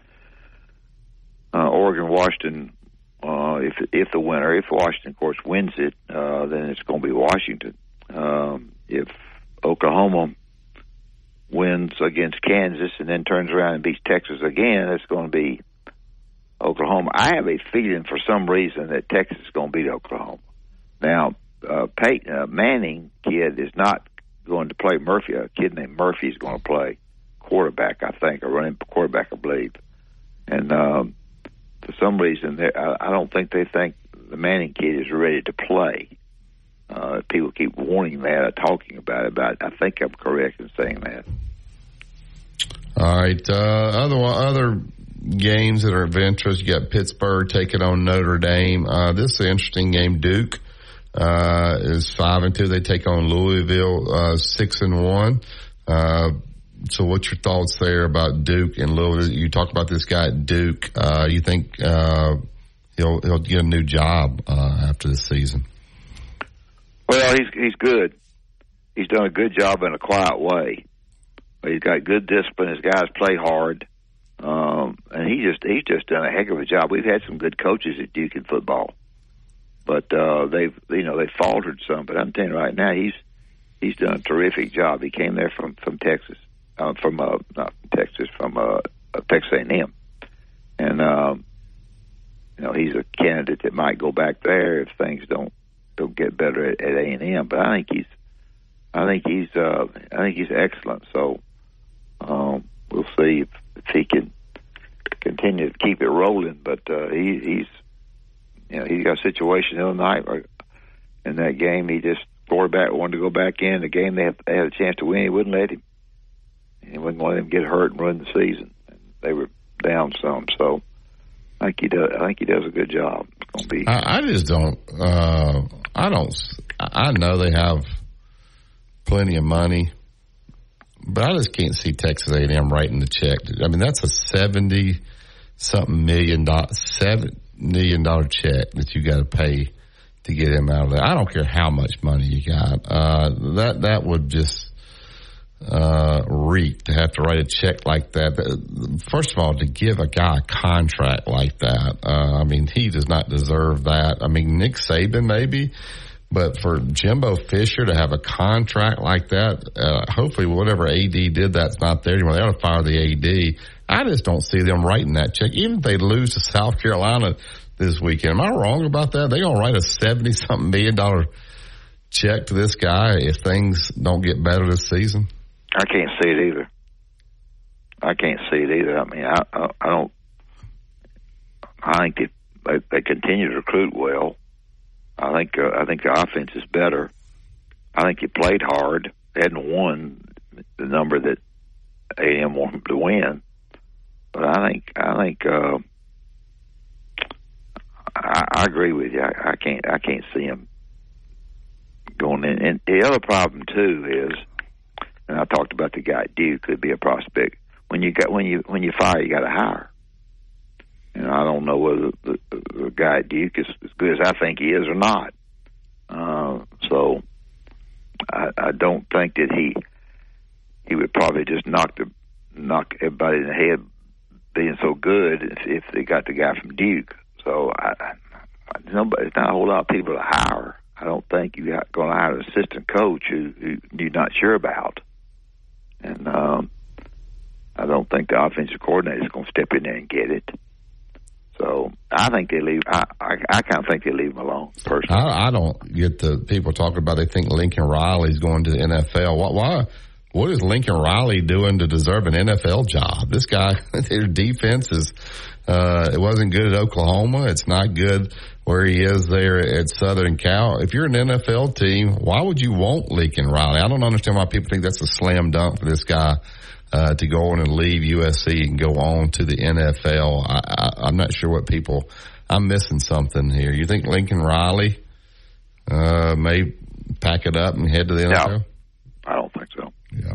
Speaker 3: uh, Oregon Washington uh, if if the winner if Washington of course wins it uh, then it's going to be Washington. Um, if Oklahoma wins against Kansas and then turns around and beats Texas again it's going to be Oklahoma. I have a feeling for some reason that Texas is going to beat Oklahoma. Now uh, Peyton uh, Manning kid is not going to play Murphy. A kid named Murphy is going to play quarterback I think or running quarterback I believe. And um, for some reason, I, don't think they think the Manning kid is ready to play. Uh, people keep warning that or talking about it, but I think I'm correct in saying that.
Speaker 2: All right. Uh, other other games that are of interest. You got Pittsburgh taking on Notre Dame. Uh, this is an interesting game. Duke uh, is five and two. They take on Louisville uh, six and one. So what's your thoughts there about Duke and Louisville? You talk about this guy at Duke. Uh, you think uh, he'll he'll get a new job uh, after this season?
Speaker 3: Well, he's he's good. He's done a good job in a quiet way. He's got good discipline. His guys play hard, um, and he just he's just done a heck of a job. We've had some good coaches at Duke in football, but uh, they've you know they faltered some. But I'm telling you right now, he's he's done a terrific job. He came there from from Texas uh, from uh, not Texas, from uh, Texas A&M, and um, you know he's a candidate that might go back there if things don't don't get better at, at A&M. But I think he's, I think he's, uh, I think he's excellent. So um, we'll see if, if he can continue to keep it rolling. But uh, he, he's, you know, he's got a situation the other night in that game he just quarterback wanted to go back in the game they, have, they had a chance to win. He wouldn't let him he wouldn't let him get hurt and ruin the season. And they were down some, so I think he does. I think he does a good job. Going to be.
Speaker 2: I, I just don't. Uh, I don't. I know they have plenty of money, but I just can't see Texas A&M writing the check. I mean, that's a seventy something million dollar seven million dollar check that you got to pay to get him out of there. I don't care how much money you got. Uh, that that would just uh, reek to have to write a check like that. First of all, to give a guy a contract like that, uh, I mean, he does not deserve that. I mean, Nick Saban maybe, but for Jimbo Fisher to have a contract like that, uh, hopefully whatever AD did, that's not there anymore. They ought to fire the AD. I just don't see them writing that check. Even if they lose to South Carolina this weekend, am I wrong about that? They gonna write a seventy something million dollar check to this guy if things don't get better this season?
Speaker 3: I can't see it either. I can't see it either. I mean, I I, I don't. I think they, they they continue to recruit well. I think uh, I think the offense is better. I think they played hard. They hadn't won the number that AM wanted to win, but I think I think uh, I, I agree with you. I, I can't I can't see him going in. And the other problem too is and I talked about the guy Duke could be a prospect. When you got when you when you fire, you got to hire. And I don't know whether the, the, the guy Duke is as good as I think he is or not. Uh, so I, I don't think that he he would probably just knock the knock everybody in the head being so good if, if they got the guy from Duke. So I, I nobody, not a whole lot of people to hire. I don't think you're going to hire an assistant coach who, who you're not sure about and um, I don't think the offensive coordinator is going to step in there and get it. So I think they leave. I I, I kind of think they leave him alone. Personally,
Speaker 2: I, I don't get the people talking about. They think Lincoln Riley's going to the NFL. Why? why what is Lincoln Riley doing to deserve an NFL job? This guy, their defense is, uh, it wasn't good at Oklahoma. It's not good where he is there at Southern Cal. If you're an NFL team, why would you want Lincoln Riley? I don't understand why people think that's a slam dunk for this guy. Uh, to go on and leave USC and go on to the NFL. I, I, I'm not sure what people, I'm missing something here. You think Lincoln Riley, uh, may pack it up and head to the NFL?
Speaker 3: I don't think so.
Speaker 2: Yeah.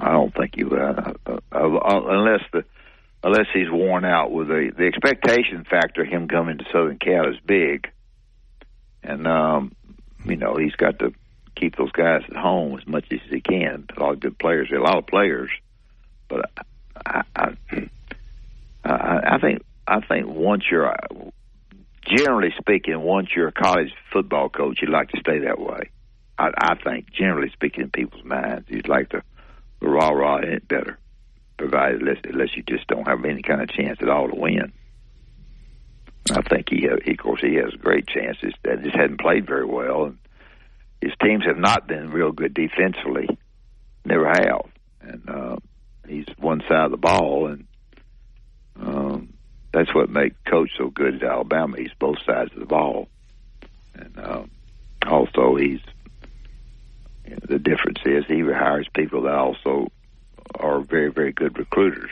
Speaker 3: I don't think he would, uh, uh, uh, unless the unless he's worn out with the the expectation factor. Him coming to Southern Cal is big, and um, you know he's got to keep those guys at home as much as he can. A lot of good players, a lot of players, but I, I, I, I think I think once you're, generally speaking, once you're a college football coach, you'd like to stay that way. I, I think, generally speaking, in people's minds, you'd like to rah rah it better, provided unless, unless you just don't have any kind of chance at all to win. I think he, has, he of course, he has great chances. That just hadn't played very well, and his teams have not been real good defensively. Never have, and uh, he's one side of the ball, and um, that's what makes coach so good at Alabama. He's both sides of the ball, and um, also he's the difference is he hires people that also are very very good recruiters,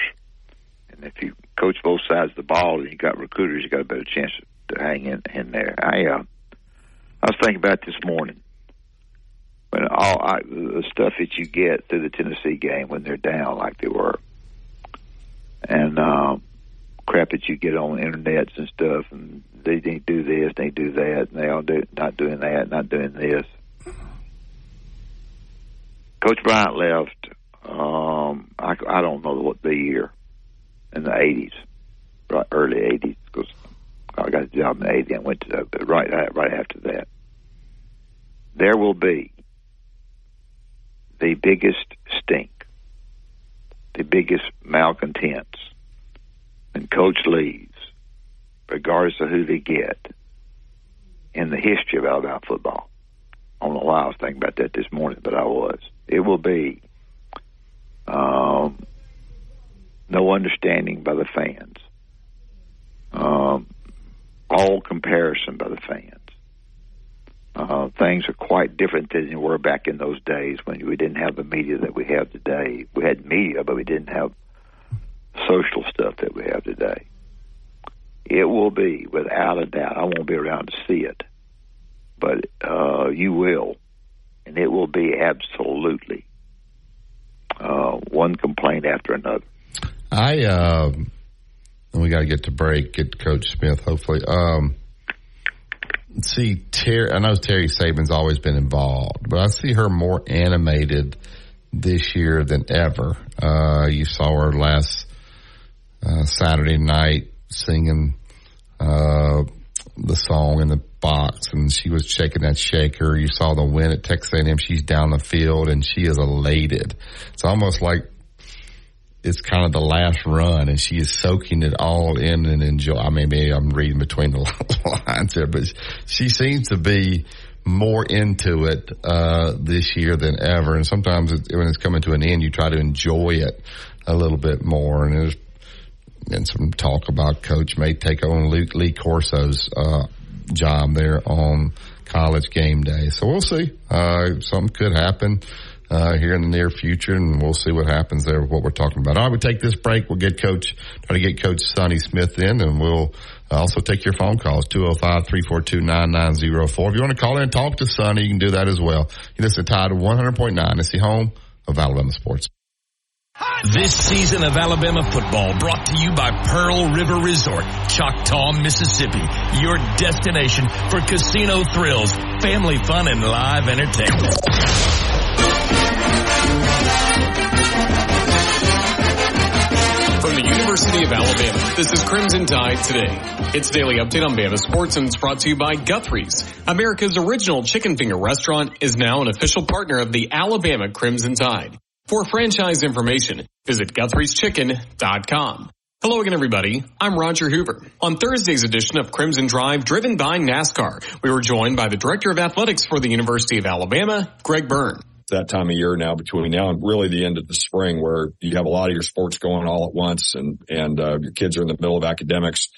Speaker 3: and if you coach both sides of the ball and you got recruiters, you got a better chance to hang in in there. I uh, I was thinking about this morning when all I, the stuff that you get through the Tennessee game when they're down like they were, and um, crap that you get on the internets and stuff, and they to do this, they do that, and they all do not doing that, not doing this. Coach Bryant left. Um, I, I don't know what the year in the eighties, right, early eighties, because I got a job in the eighties and went to the, right right after that. There will be the biggest stink, the biggest malcontents, and coach leaves, regardless of who they get, in the history of Alabama football. I don't know why I was thinking about that this morning, but I was. It will be um, no understanding by the fans, um, all comparison by the fans. Uh, things are quite different than they were back in those days when we didn't have the media that we have today. We had media, but we didn't have social stuff that we have today. It will be, without a doubt, I won't be around to see it, but uh, you will, and it will be absolutely uh, one complaint after another.
Speaker 2: I, uh, we got to get to break, get Coach Smith, hopefully. Um, see Terry. I know Terry Saban's always been involved, but I see her more animated this year than ever. Uh, you saw her last uh, Saturday night singing uh, the song in the box, and she was shaking that shaker. You saw the win at Texas A&M. She's down the field, and she is elated. It's almost like it's kind of the last run and she is soaking it all in and enjoy. I mean, maybe I'm reading between the lines there, but she seems to be more into it, uh, this year than ever. And sometimes it, when it's coming to an end, you try to enjoy it a little bit more. And there's and some talk about coach may take on Luke Lee Corso's, uh, job there on college game day. So we'll see. Uh, something could happen uh, here in the near future, and we'll see what happens there with what we're talking about. All right, we take this break. We'll get Coach, try to get Coach Sonny Smith in, and we'll also take your phone calls, 205-342-9904. If you want to call in and talk to Sonny, you can do that as well. You listen to Tide 100.9. It's the home of Alabama sports.
Speaker 12: This season of Alabama football brought to you by Pearl River Resort, Choctaw, Mississippi. Your destination for casino thrills, family fun, and live entertainment.
Speaker 18: From the University of Alabama, this is Crimson Tide Today. It's daily update on Bama sports and it's brought to you by Guthrie's. America's original chicken finger restaurant is now an official partner of the Alabama Crimson Tide. For franchise information, visit Guthrie'sChicken.com. Hello again, everybody. I'm Roger Hoover. On Thursday's edition of Crimson Drive, driven by NASCAR, we were joined by the Director of Athletics for the University of Alabama, Greg Byrne It's
Speaker 19: that time of year now between now and really the end of the spring where you have a lot of your sports going all at once and, and, uh, your kids are in the middle of academics.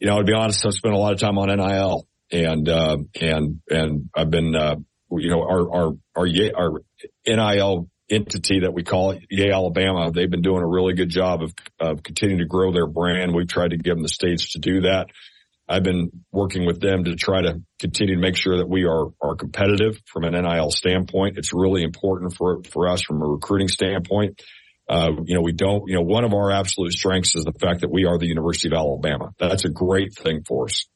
Speaker 19: You know, to be honest, I've spent a lot of time on NIL and, uh, and, and I've been, uh, you know, our, our, our, our NIL entity that we call Yea Alabama, they've been doing a really good job of, of continuing to grow their brand. We've tried to give them the stage to do that. I've been working with them to try to continue to make sure that we are, are competitive from an NIL standpoint. It's really important for, for us from a recruiting standpoint. Uh, you know, we don't, you know, one of our absolute strengths is the fact that we are the University of Alabama. That's a great thing for us.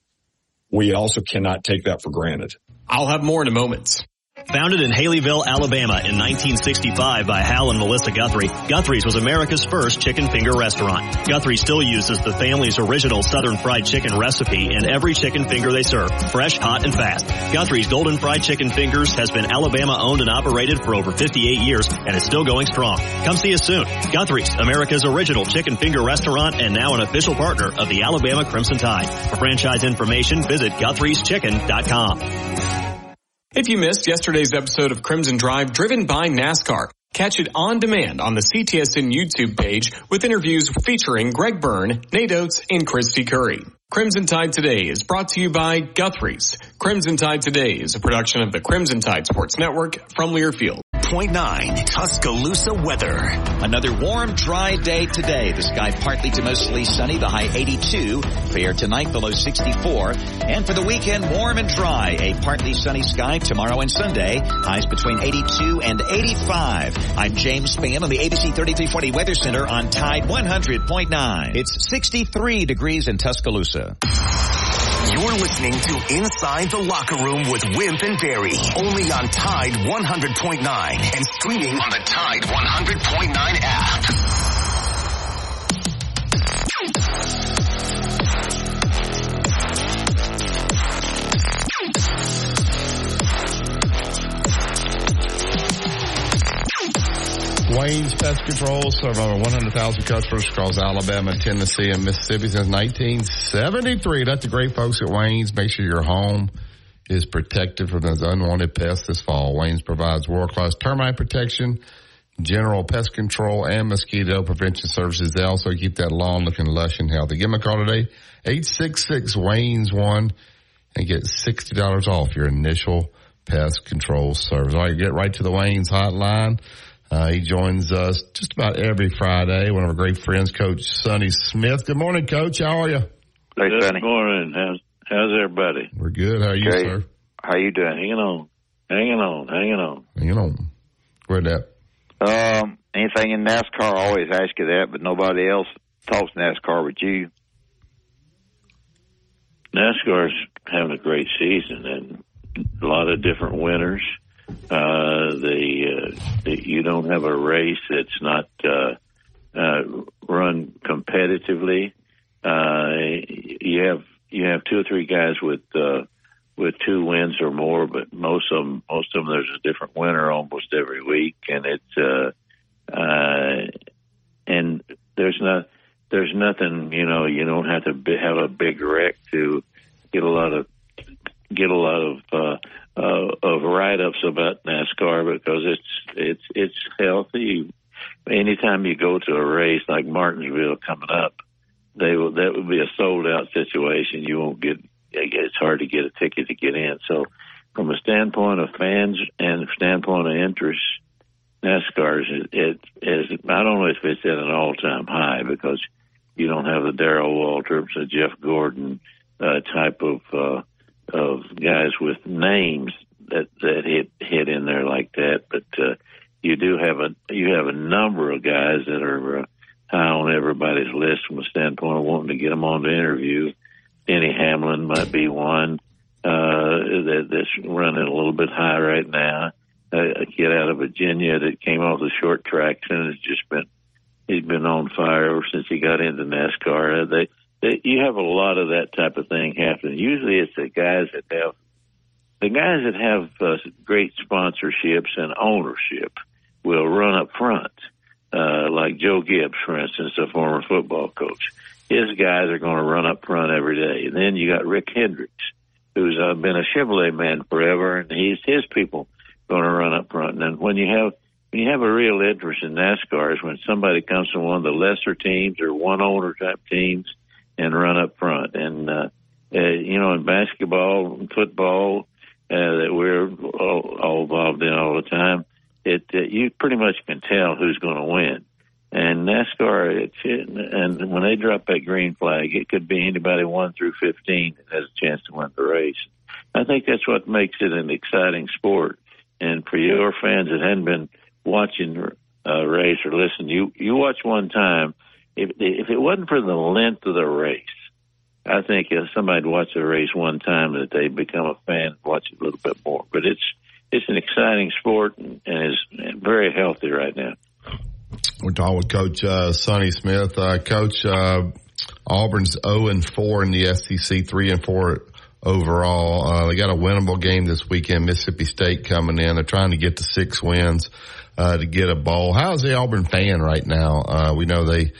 Speaker 19: We also cannot take that for granted.
Speaker 18: I'll have more in a moment.
Speaker 20: Founded in Haleyville, Alabama in 1965 by Hal and Melissa Guthrie, Guthrie's was America's first chicken finger restaurant. Guthrie still uses the family's original southern fried chicken recipe in every chicken finger they serve, fresh, hot, and fast. Guthrie's Golden Fried Chicken Fingers has been Alabama owned and operated for over 58 years and is still going strong. Come see us soon. Guthrie's, America's original chicken finger restaurant and now an official partner of the Alabama Crimson Tide. For franchise information, visit guthrie'schicken.com.
Speaker 18: If you missed yesterday's episode of Crimson Drive driven by NASCAR, catch it on demand on the CTSN YouTube page with interviews featuring Greg Byrne, Nate Oats, and Kristy Curry. Crimson Tide Today is brought to you by Guthrie's. Crimson Tide Today is a production of the Crimson Tide Sports Network from Learfield.
Speaker 1: Nine, Tuscaloosa weather.
Speaker 6: Another warm, dry day today. The sky partly to mostly sunny, the high 82. Fair tonight, the low 64. And for the weekend, warm and dry. A partly sunny sky tomorrow and Sunday. Highs between 82 and 85. I'm James Spann on the ABC 3340 Weather Center on Tide 100.9. It's 63 degrees in Tuscaloosa.
Speaker 1: You're listening to Inside the Locker Room with Wimp and Barry, only on Tide 100.9 and streaming on the Tide 100.9 app.
Speaker 2: Wayne's Pest Control serve over 100,000 customers across Alabama, Tennessee, and Mississippi since 1973. That's the great folks at Wayne's. Make sure your home is protected from those unwanted pests this fall. Wayne's provides world-class termite protection, general pest control, and mosquito prevention services. They also keep that lawn looking lush and healthy. Give them a call today, 866-WAYNES1, and get $60 off your initial pest control service. All right, get right to the Wayne's hotline. Uh, he joins us just about every Friday. One of our great friends, Coach Sonny Smith. Good morning, Coach. How are you?
Speaker 21: Hey, Good morning. How's how's everybody?
Speaker 2: We're good. How are you,
Speaker 21: Okay.
Speaker 2: sir?
Speaker 21: How you doing? Hanging on, hanging on, hanging on.
Speaker 2: Hanging on. Where that?
Speaker 3: Um, anything in NASCAR, I always ask you that, but nobody else talks NASCAR with you.
Speaker 21: NASCAR's having a great season and a lot of different winners. Uh, the, uh, the you don't have a race that's not uh, uh, run competitively. Uh, you have you have two or three guys with uh, with two wins or more, but most of them most of them there's a different winner almost every week, and it's uh, uh, and there's not there's nothing you know you don't have to be, have a big wreck to get a lot of get a lot of uh, uh, of write ups about NASCAR because it's it's it's healthy. Anytime you go to a race like Martinsville coming up, they will that would be a sold out situation. You won't get it's hard to get a ticket to get in. So, from a standpoint of fans and standpoint of interest, NASCAR is it is I don't know if it's at an all time high because you don't have the Darrell Waltrips, the Jeff Gordon uh, type of uh, of guys with names that that hit hit in there like that. But uh, you do have a you have a number of guys that are uh, high on everybody's list from a standpoint of wanting to get them on the interview. Denny Hamlin might be one uh, that, that's running a little bit high right now. A kid out of Virginia that came off the short tracks and has just been he's been on fire ever since he got into NASCAR. Uh, they, they you have a lot of that type of thing happening. Usually, it's the guys that have the guys that have uh, great sponsorships and ownership will run up front. Like Joe Gibbs, for instance, a former football coach. His guys are going to run up front every day. And then you got Rick Hendricks, who's uh, been a Chevrolet man forever, and he's his people going to run up front. And then when you have when you have a real interest in NASCAR is when somebody comes from one of the lesser teams or one owner type teams and run up front. And uh, uh, you know, in basketball, football, uh, that we're all, all involved in all the time, it uh, you pretty much can tell who's going to win. And NASCAR, it's, and when they drop that green flag, it could be anybody one through 15 that has a chance to win the race. I think that's what makes it an exciting sport. And for your fans that hadn't been watching a race or listen, you you watch one time. If if it wasn't for the length of the race, I think if somebody'd watch the race one time, that they'd become a fan watch it a little bit more. But it's it's an exciting sport and, and is very healthy right now.
Speaker 2: We're talking with Coach uh, Sonny Smith. Uh, Coach, uh, Auburn's 0 and 4 in the SEC, 3 and 4 overall. Uh, they got a winnable game this weekend. Mississippi State coming in. They're trying to get to six wins uh, to get a bowl. How's the Auburn fan right now? Uh, we know they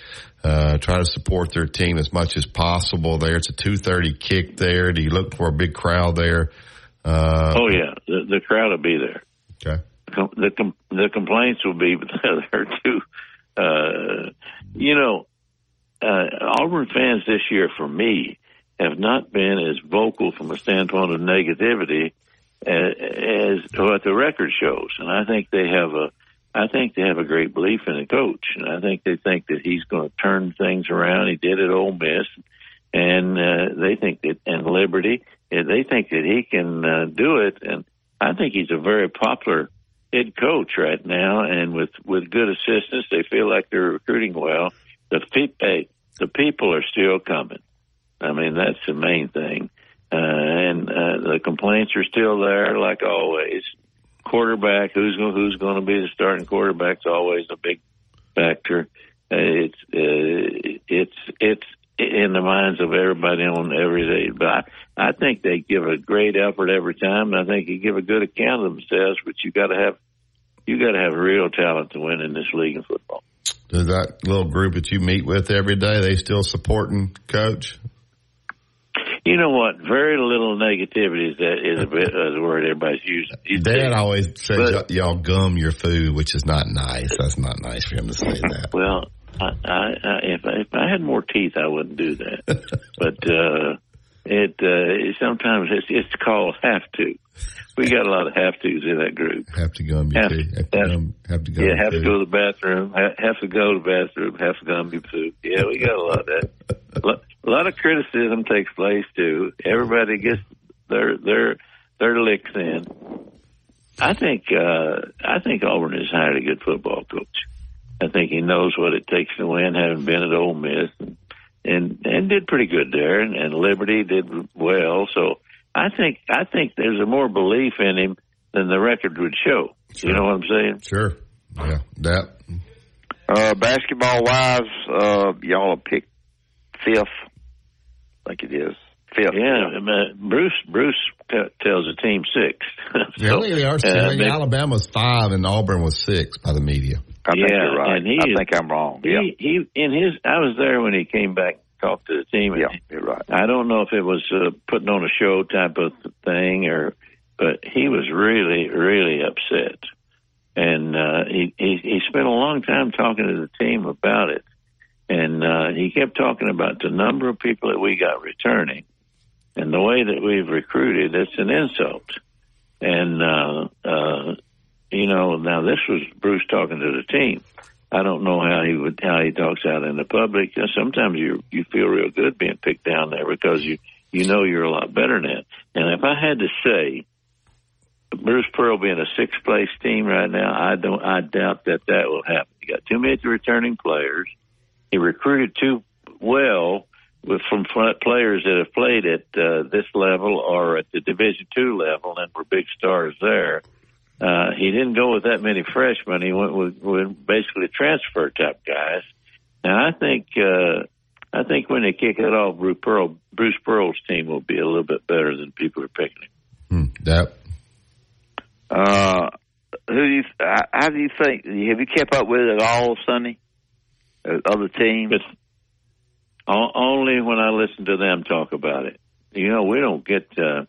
Speaker 2: uh, try to support their team as much as possible. There, it's a two thirty kick. There, do you look for a big crowd there? Uh,
Speaker 21: oh yeah, the, the crowd will be there.
Speaker 2: Okay.
Speaker 21: The com- the complaints will be there too. Uh, you know, uh, Auburn fans this year, for me, have not been as vocal from a standpoint of negativity as, as what the record shows, and I think they have a. I think they have a great belief in the coach, and I think they think that he's going to turn things around. He did at Ole Miss, and uh, they think that and Liberty, they think that he can uh, do it. And I think he's a very popular head coach right now, and with with good assistance, they feel like they're recruiting well. The pe- the people are still coming. I mean, that's the main thing. Uh, and uh, the complaints are still there, like always. Quarterback, who's going who's going to be the starting quarterback's always a big factor. Uh, it's uh, it's it's in the minds of everybody on every day. But I, I think they give a great effort every time, and I think you give a good account of themselves. But you got to have you got to have real talent to win in this league of football.
Speaker 2: Does that little group that you meet with every day, they still supporting coach?
Speaker 21: You know what? Very little negativity is that is a bit is a word everybody's using.
Speaker 2: Dad always says
Speaker 21: But-
Speaker 2: y'all gum your food, which is not nice. That's not nice for him to say that.
Speaker 21: Well, I, I, I if I, if I had more teeth, I wouldn't do that. but uh, it uh, sometimes it's it's called have to. We got a lot of have tos in that group.
Speaker 2: Have to gum your
Speaker 21: Have-
Speaker 2: food. Have to gum, have to gum
Speaker 21: Yeah, have to go to the bathroom. ha- Have to go to the bathroom. Have to gum your food. Yeah, we got a lot of that. A lot of criticism takes place too. Everybody gets their their their licks in. I think uh, I think Auburn has hired a good football coach. I think he knows what it takes to win, having been at Ole Miss, and and, and did pretty good there. And, and Liberty did well. So I think I think there's a more belief in him than the record would show. You know what I'm saying?
Speaker 2: Sure. Yeah. That.
Speaker 3: Uh, basketball wise, uh, y'all are picked fifth. I think it is fifth.
Speaker 21: Yeah, uh, Bruce Bruce t- tells the team six.
Speaker 2: Yeah,
Speaker 21: So,
Speaker 2: they are.
Speaker 21: uh,
Speaker 2: I think
Speaker 21: they-
Speaker 2: Alabama's five and Auburn was six by the media.
Speaker 3: I think
Speaker 21: yeah,
Speaker 3: you're right.
Speaker 21: and he
Speaker 3: I
Speaker 21: is-
Speaker 3: think I'm wrong.
Speaker 21: He,
Speaker 3: Yeah,
Speaker 21: he in his. I was there when he came back and talked to the team. and
Speaker 3: yeah, you're right.
Speaker 21: I don't know if it was uh, putting on a show type of thing or, but he was really really upset, and uh, he, he he spent a long time talking to the team about it, and uh, he kept talking about the number of people that we got returning, and the way that we've recruited. It's an insult, and uh, uh, you know now this was Bruce talking to the team. I don't know how he would how he talks out in the public. Uh, Sometimes you you feel real good being picked down there because you you know you're a lot better than that. And if I had to say, Bruce Pearl being a sixth place team right now, I don't I doubt that that will happen. He got too many returning players. He recruited too well with from players that have played at uh, this level or at the Division two level and were big stars there. Uh, he didn't go with that many freshmen. He went with, with basically transfer type guys. Now I think uh, I think when they kick it off, Bruce Pearl Bruce Pearl's team will be a little bit better than people are picking him.
Speaker 2: Hmm, that.
Speaker 3: Uh, who do you? uh, How do you think? Have you kept up with it at all, Sonny? Uh, Other teams?
Speaker 21: O- only when I listen to them talk about it. You know, we don't get uh,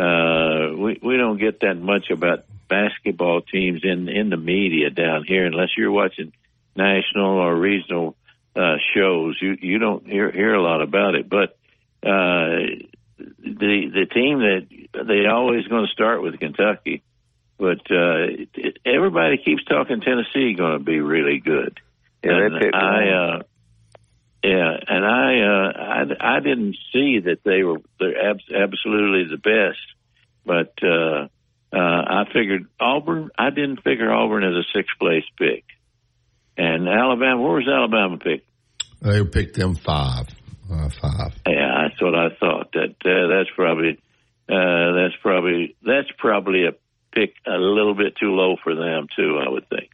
Speaker 21: uh, we we don't get that much about basketball teams in in the media down here unless you're watching national or regional uh, shows. You you don't hear hear a lot about it, but uh, the the team that they always going to start with Kentucky, but uh, it, everybody keeps talking Tennessee going to be really good.
Speaker 3: Yeah, they
Speaker 21: And
Speaker 3: picked
Speaker 21: I, uh, yeah, and I, uh, I, I didn't see that they were they're abs- absolutely the best, but uh, uh, I figured Auburn. I didn't figure Auburn as a sixth place pick, and Alabama. Where was Alabama picked?
Speaker 2: They picked them five. Uh, five.
Speaker 21: Yeah, that's what I thought. That uh, that's probably uh, that's probably that's probably a pick a little bit too low for them too. I would think.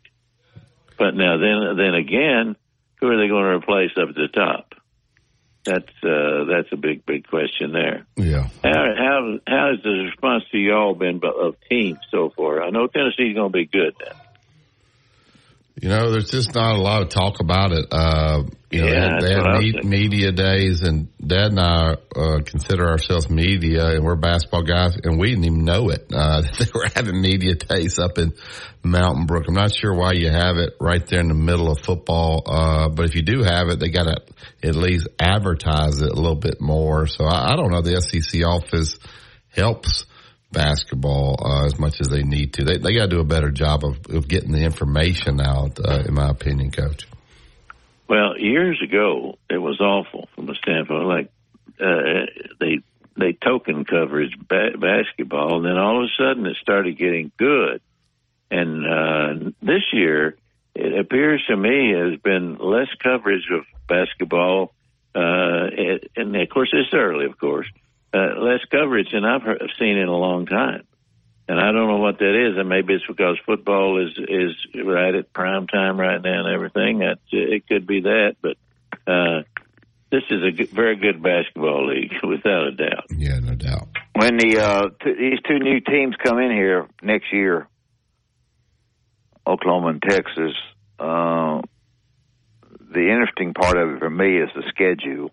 Speaker 21: But now then then again, who are they going to replace up at the top? That's uh, that's a big big question there.
Speaker 2: Yeah.
Speaker 21: How how how has the response to y'all been of teams so far? I know Tennessee's going to be good. Now.
Speaker 2: You know, there's just not a lot of talk about it. Uh, you know,
Speaker 21: Yeah,
Speaker 2: they
Speaker 21: that's
Speaker 2: had,
Speaker 21: what I
Speaker 2: me- media days, and Dad and I uh, consider ourselves media, and we're basketball guys, and we didn't even know it. Uh, they were having media days up in Mountain Brook. I'm not sure why you have it right there in the middle of football, uh, but if you do have it, they got to at least advertise it a little bit more. So I, I don't know. The SEC office helps basketball uh, as much as they need to. They they got to do a better job of, of getting the information out, uh, in my opinion, Coach.
Speaker 21: Well, years ago, it was awful from a standpoint like uh, they they token coverage ba- basketball, and then all of a sudden it started getting good. And uh, this year, it appears to me has been less coverage of basketball, uh, and of course it's early, of course, uh, less coverage than I've heard, seen in a long time. And I don't know what that is, and maybe it's because football is is right at prime time right now and everything. That it could be that, but uh, this is a good, very good basketball league without a doubt.
Speaker 2: Yeah, no doubt.
Speaker 3: when the uh, t- these two new teams come in here next year, Oklahoma and Texas, uh, the interesting part of it for me is the schedule.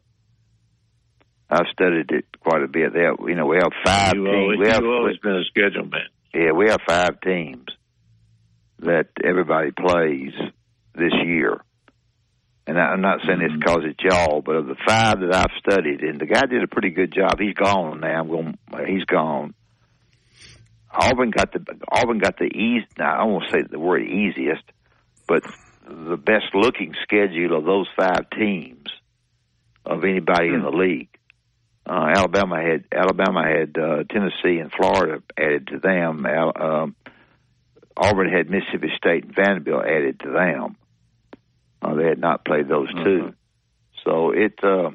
Speaker 3: I've studied it quite a bit. They have, you know, we have five
Speaker 21: You've
Speaker 3: teams.
Speaker 21: always,
Speaker 3: we have,
Speaker 21: you've always been a schedule man.
Speaker 3: yeah, we have five teams that everybody plays this year. And I- I'm not saying this mm-hmm. because it's y'all, but of the five that I've studied, and the guy did a pretty good job. He's gone now. I'm going. He's gone. Auburn got the Auburn got the easy. Now I won't say the word easiest, but the best looking schedule of those five teams of anybody in the mm. league. Uh, Alabama had Alabama had uh, Tennessee and Florida added to them. Al, um, Auburn had Mississippi State and Vanderbilt added to them. Uh, they had not played those two, so it. Uh,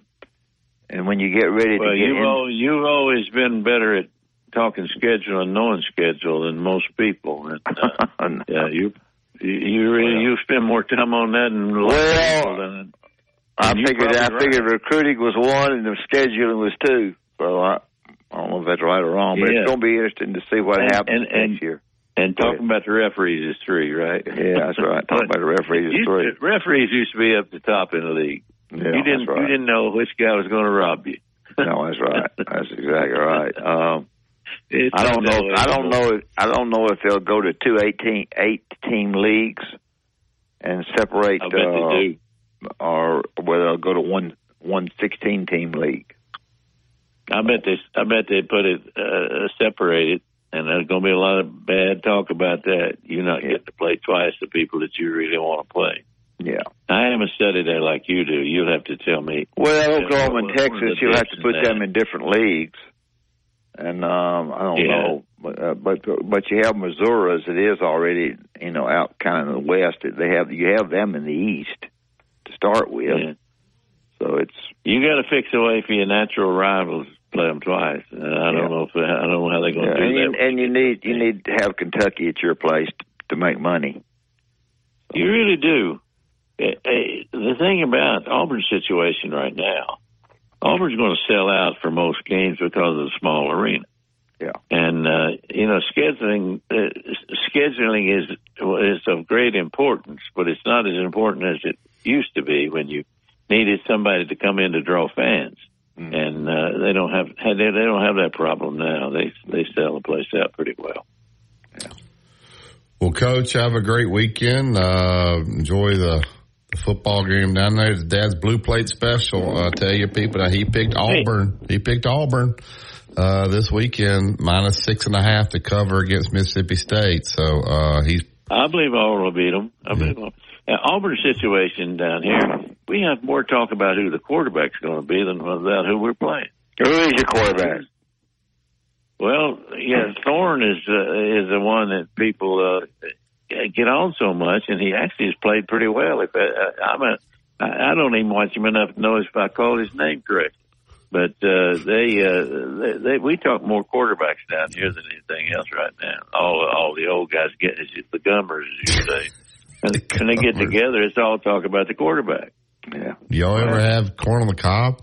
Speaker 3: and when you get ready
Speaker 21: Well,
Speaker 3: to get
Speaker 21: you've
Speaker 3: in,
Speaker 21: al- you've always been better at talking schedule and knowing schedule than most people. And, uh, yeah, you you you really you spend more time on that than a lot
Speaker 3: Well,
Speaker 21: than
Speaker 3: I
Speaker 21: you're
Speaker 3: figured I
Speaker 21: probably
Speaker 3: figured recruiting was one and the scheduling was two. So I, I don't know if that's right or wrong, but
Speaker 21: Yeah.
Speaker 3: it's going to be interesting to see what
Speaker 21: And-
Speaker 3: happens
Speaker 21: and-
Speaker 3: next year.
Speaker 21: And talking about the referees is three, right?
Speaker 3: Yeah, that's right. Talking about the referees is three.
Speaker 21: to- referees used to be up the top in the league.
Speaker 3: Yeah,
Speaker 21: you didn't
Speaker 3: that's right.
Speaker 21: you didn't know which guy was going to rob you.
Speaker 3: No, that's right. That's exactly right. Um,
Speaker 21: It's
Speaker 3: I don't know. I don't know. If, I don't know if they'll go to two eighteen eight team leagues and separate,
Speaker 21: I bet
Speaker 3: uh,
Speaker 21: they do.
Speaker 3: Or whether they'll go to one one sixteen team league.
Speaker 21: I bet they I bet they put it uh, separated, and there's going to be a lot of bad talk about that. You're not getting to play twice the people that you really want to play.
Speaker 3: Yeah.
Speaker 21: I haven't studied that like you do. You'll have to tell me.
Speaker 3: Well,
Speaker 21: Yeah,
Speaker 3: Oklahoma and Texas, you'll have to put
Speaker 21: that?
Speaker 3: them in different leagues, and um, I don't
Speaker 21: Yeah.
Speaker 3: know, but, uh, but but you have Missouri as it is already, you know, out kind of in the west. They have you have them in the east start with,
Speaker 21: Yeah.
Speaker 3: so it's
Speaker 21: You got to fix a way for your natural rivals to play them twice. And I don't
Speaker 3: Yeah.
Speaker 21: know if I don't know how they're going
Speaker 3: yeah,
Speaker 21: to do
Speaker 3: and,
Speaker 21: that.
Speaker 3: you, and you need you need to have Kentucky at your place to, to make money.
Speaker 21: You really do. Eh, eh, The thing about Auburn's situation right now, Auburn's going to sell out for most games because of the small arena.
Speaker 3: Yeah.
Speaker 21: And uh, you know, scheduling uh, scheduling is is of great importance, but it's not as important as it used to be when you needed somebody to come in to draw fans. And uh, they don't have they, they don't have that problem now. They they sell the place out pretty well.
Speaker 2: Well, Coach, have a great weekend. Uh, enjoy the, the football game down there. It's Dad's Blue Plate Special. I tell you, people, that he picked Auburn. He picked Auburn uh, this weekend, minus six and a half to cover against Mississippi State. So uh, he's
Speaker 21: I believe Auburn will beat them. I believe them. Uh, Auburn situation down here, we have more talk about who the quarterback's going to be than about who we're playing.
Speaker 3: Who is your quarterback?
Speaker 21: Well, yeah, Thorne is uh, is the one that people uh, get on so much, and he actually has played pretty well. If uh, I'm a, I I don't even watch him enough to know if I call his name correct. But uh, they, uh, they, they, we talk more quarterbacks down here than anything else right now. All, all the old guys get the gummers, as you say. And when they get together, it's all talk about the quarterback.
Speaker 3: Yeah.
Speaker 2: Do Y'all ever have corn on the cob?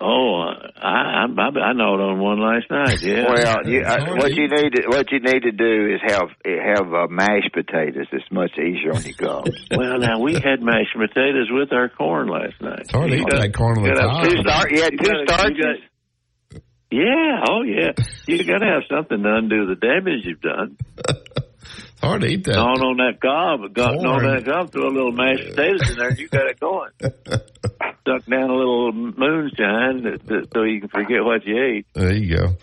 Speaker 21: Oh, I, I, I gnawed on one last night. Yeah.
Speaker 3: Well, you, uh, what you need to what you need to do is have have uh, mashed potatoes. It's much easier on your gums.
Speaker 21: well, now we had mashed potatoes with our corn last night.
Speaker 2: It's hard to eat that corn on the cob.
Speaker 3: Two star, you had two
Speaker 21: gotta-
Speaker 3: starches.
Speaker 21: you got- Yeah, oh yeah. You got to have something to undo the damage you've done.
Speaker 2: It's hard to eat that.
Speaker 21: Gnawing on that gob, got on that gob, throw a little mashed potatoes in there, and you got it going. Stuck down a little moonshine that, that, so you can forget what you ate.
Speaker 2: There you go.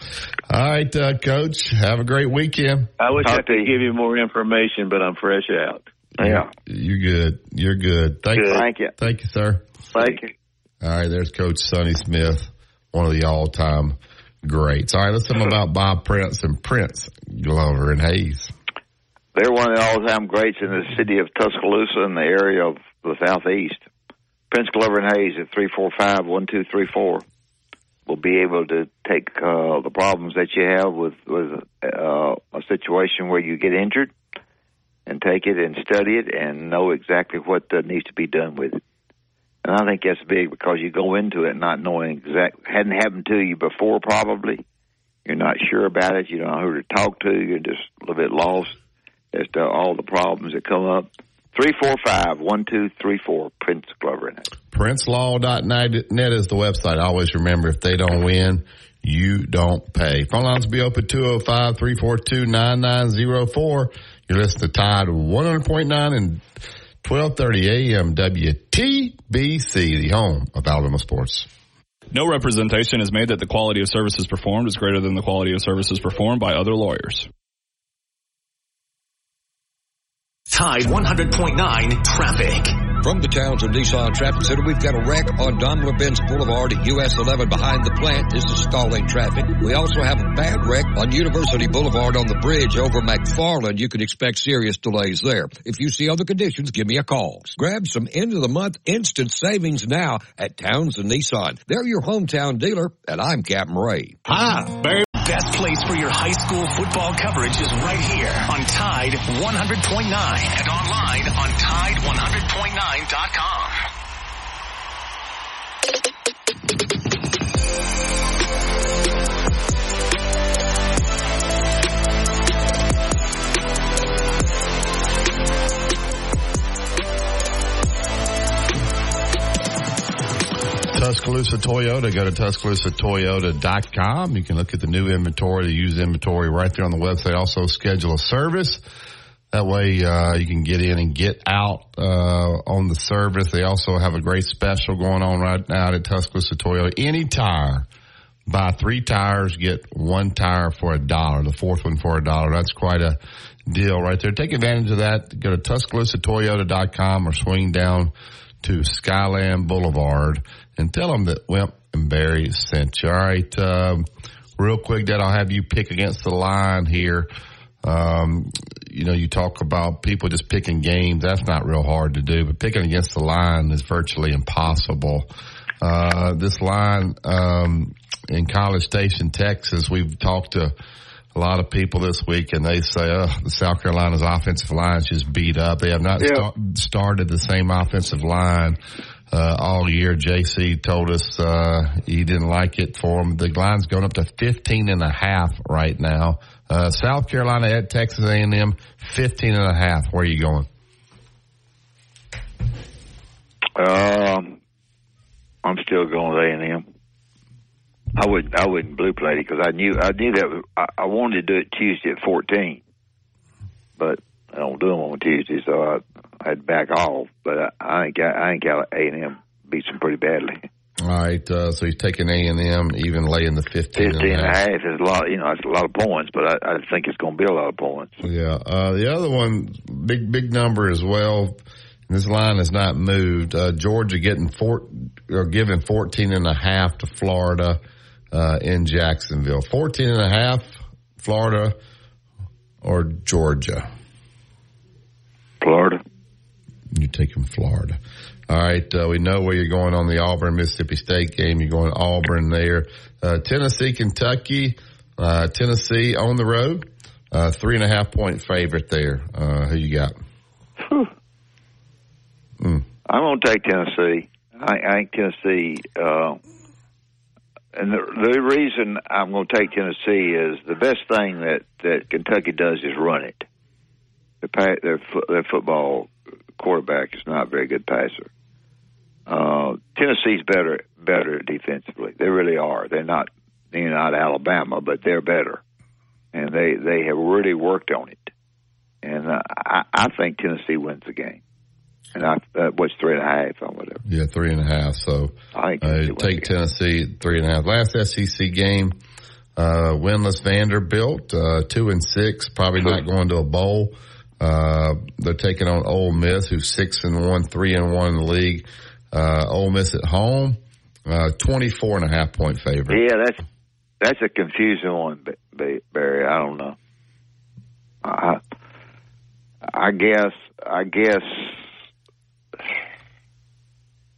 Speaker 2: All right, uh, Coach. Have a great weekend.
Speaker 21: I wish
Speaker 3: Talk
Speaker 21: I could give you more information, but I'm fresh out.
Speaker 3: Yeah.
Speaker 2: You're good. You're good. Thank,
Speaker 3: Good. Thank you.
Speaker 2: Thank you, sir.
Speaker 3: Thank you.
Speaker 2: All right, there's Coach Sonny Smith, one of the all-time greats. All right, let's tell them about Bob Prince and Prince Glover and Hayes.
Speaker 3: They're one of the all-time greats in the city of Tuscaloosa and the area of the southeast. Prince Glover and Hayes at three four five one two three four will be able to take uh, the problems that you have with with uh, a situation where you get injured and take it and study it and know exactly what uh, needs to be done with it. And I think that's big because you go into it not knowing exact hadn't happened to you before probably. You're not sure about it. You don't know who to talk to. You're just a little bit lost as to all the problems that come up. Three four five one two three four Prince Glover and Hayes.
Speaker 2: PrinceLaw.net is the website. Always remember, if they don't win, you don't pay. Phone lines will be open 205-342-9904. You're listening to Tide 100.9 and 1230 AM WTBC, the home of Alabama sports.
Speaker 22: No representation is made that the quality of services performed is greater than the quality of services performed by other lawyers.
Speaker 1: Tide 100.9 traffic.
Speaker 4: From the Townsend Nissan Traffic Center, we've got a wreck on Daimler-Benz Boulevard at US 11 behind the plant. This is stalling traffic. We also have a bad wreck on University Boulevard on the bridge over McFarland. You can expect serious delays there. If you see other conditions, give me a call. Grab some end of the month instant savings now at Townsend Nissan. They're your hometown dealer, and I'm Captain Ray.
Speaker 1: Hi, baby. Best place for your high school football coverage is right here on Tide 100.9 and online on Tide100.9.com.
Speaker 2: Tuscaloosa Toyota. Go to TuscaloosaToyota.com. You can look at the new inventory, the used inventory right there on the website. Also schedule a service. That way, uh, you can get in and get out, uh, on the service. They also have a great special going on right now at Tuscaloosa Toyota. Any tire, buy three tires, get one tire for a dollar, the fourth one for a dollar. That's quite a deal right there. Take advantage of that. Go to TuscaloosaToyota.com or swing down to Skyland Boulevard and tell them that Wimp and Barry sent you. All right. Um, real quick, Dad, I'll have you pick against the line here. Um, you know, you talk about people just picking games. That's not real hard to do, but picking against the line is virtually impossible. Uh, this line, um, in College Station, Texas, we've talked to a lot of people this week and they say, oh, the South Carolina's offensive line is just beat up. They have not
Speaker 3: Yeah.
Speaker 2: sta- started the same offensive line. Uh, all year, JC told us, uh, he didn't like it for him. The line's going up to 15 and a half right now. Uh, South Carolina at Texas A&M, 15 and a half. Where are you going?
Speaker 3: Um, I'm still going with A&M. I wouldn't. I wouldn't blue plate it because I knew I knew that was, I, I wanted to do it Tuesday at 14, but I don't do them on Tuesday, so I I'd back off. But I, think I, think A and M beats them pretty badly.
Speaker 2: All right, uh, so he's taking A and M, even laying the 15,
Speaker 3: 15 and a is a lot. You know, it's a lot of points, but I, I think it's going to be a lot of points.
Speaker 2: Yeah. Uh, the other one, big big number as well. This line has not moved. Uh, Georgia getting four or giving 14 and a half to Florida uh, in Jacksonville. 14 and a half, Florida or Georgia.
Speaker 3: Florida.
Speaker 2: You're taking Florida. All right, uh, we know where you're going on the Auburn Mississippi State game. You're going Auburn there. Uh, Tennessee, Kentucky, uh, Tennessee on the road. Uh, three and a half point favorite there. Uh, who you got? Mm.
Speaker 3: I'm going to take Tennessee. I, I think Tennessee, uh, and the, the reason I'm going to take Tennessee is the best thing that, that Kentucky does is run it. Their, their, their football quarterback is not a very good passer. Uh, Tennessee's better better defensively. They really are. They're not they're not Alabama, but they're better, and they they have really worked on it. And uh, I, I think Tennessee wins the game. And I uh, what's three and a half or whatever.
Speaker 2: Yeah, three and a half. So
Speaker 3: I
Speaker 2: uh, take Tennessee three and a half. Last SEC game, uh, winless Vanderbilt, uh, two and six, probably not going to a bowl. Uh, they're taking on Ole Miss, who's six and one, three and one in the league. Uh, Ole Miss at home, uh, 24 and a half point favorite.
Speaker 3: Yeah, that's that's a confusing one, Barry. I don't know. I I guess I guess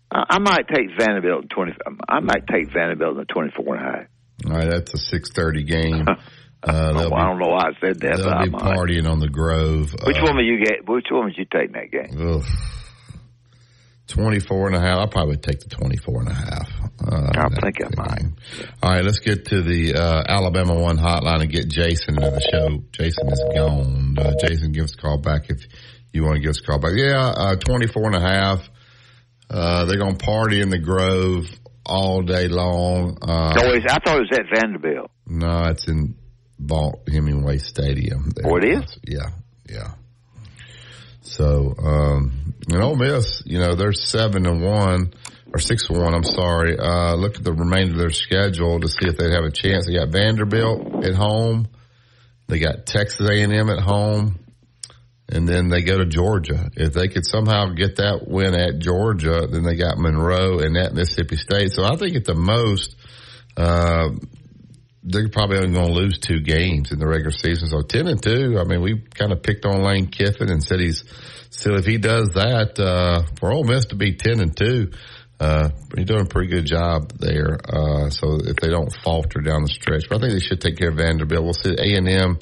Speaker 3: I, might take Vanderbilt in 20. I might take Vanderbilt in 24 and a half.
Speaker 2: All right, that's a 6:30 game. Uh,
Speaker 3: well, I don't know why I said that.
Speaker 2: They'll be partying on the Grove.
Speaker 3: Which
Speaker 2: uh,
Speaker 3: one would you get? Which one would you take in that game?
Speaker 2: Ugh. 24 and a half. I'll probably take the 24 and a half.
Speaker 3: Uh, I think I might.
Speaker 2: All right, let's get to the uh, Alabama One hotline and get Jason into the show. Jason is gone. Uh, Jason, give us a call back if you want to give us a call back. Yeah, uh, 24 and a half. Uh, they're going to party in the Grove all day long. Uh,
Speaker 3: I thought it was at Vanderbilt.
Speaker 2: No, it's in Vaught Hemingway Stadium.
Speaker 3: Oh, it is?
Speaker 2: Yeah, yeah. So, um, and Ole Miss, you know, they're seven and one or six and one. I'm sorry. Uh, look at the remainder of their schedule to see if they have a chance. They got Vanderbilt at home. They got Texas A&M at home. And then they go to Georgia. If they could somehow get that win at Georgia, then they got Monroe and at Mississippi State. So I think at the most, uh, they're probably only going to lose two games in the regular season. So ten and two. I mean, we kind of picked on Lane Kiffin and said he's still if he does that uh, for Ole Miss to be ten and two. Uh, he's doing a pretty good job there. Uh, so if they don't falter down the stretch, but I think they should take care of Vanderbilt. We'll see A and M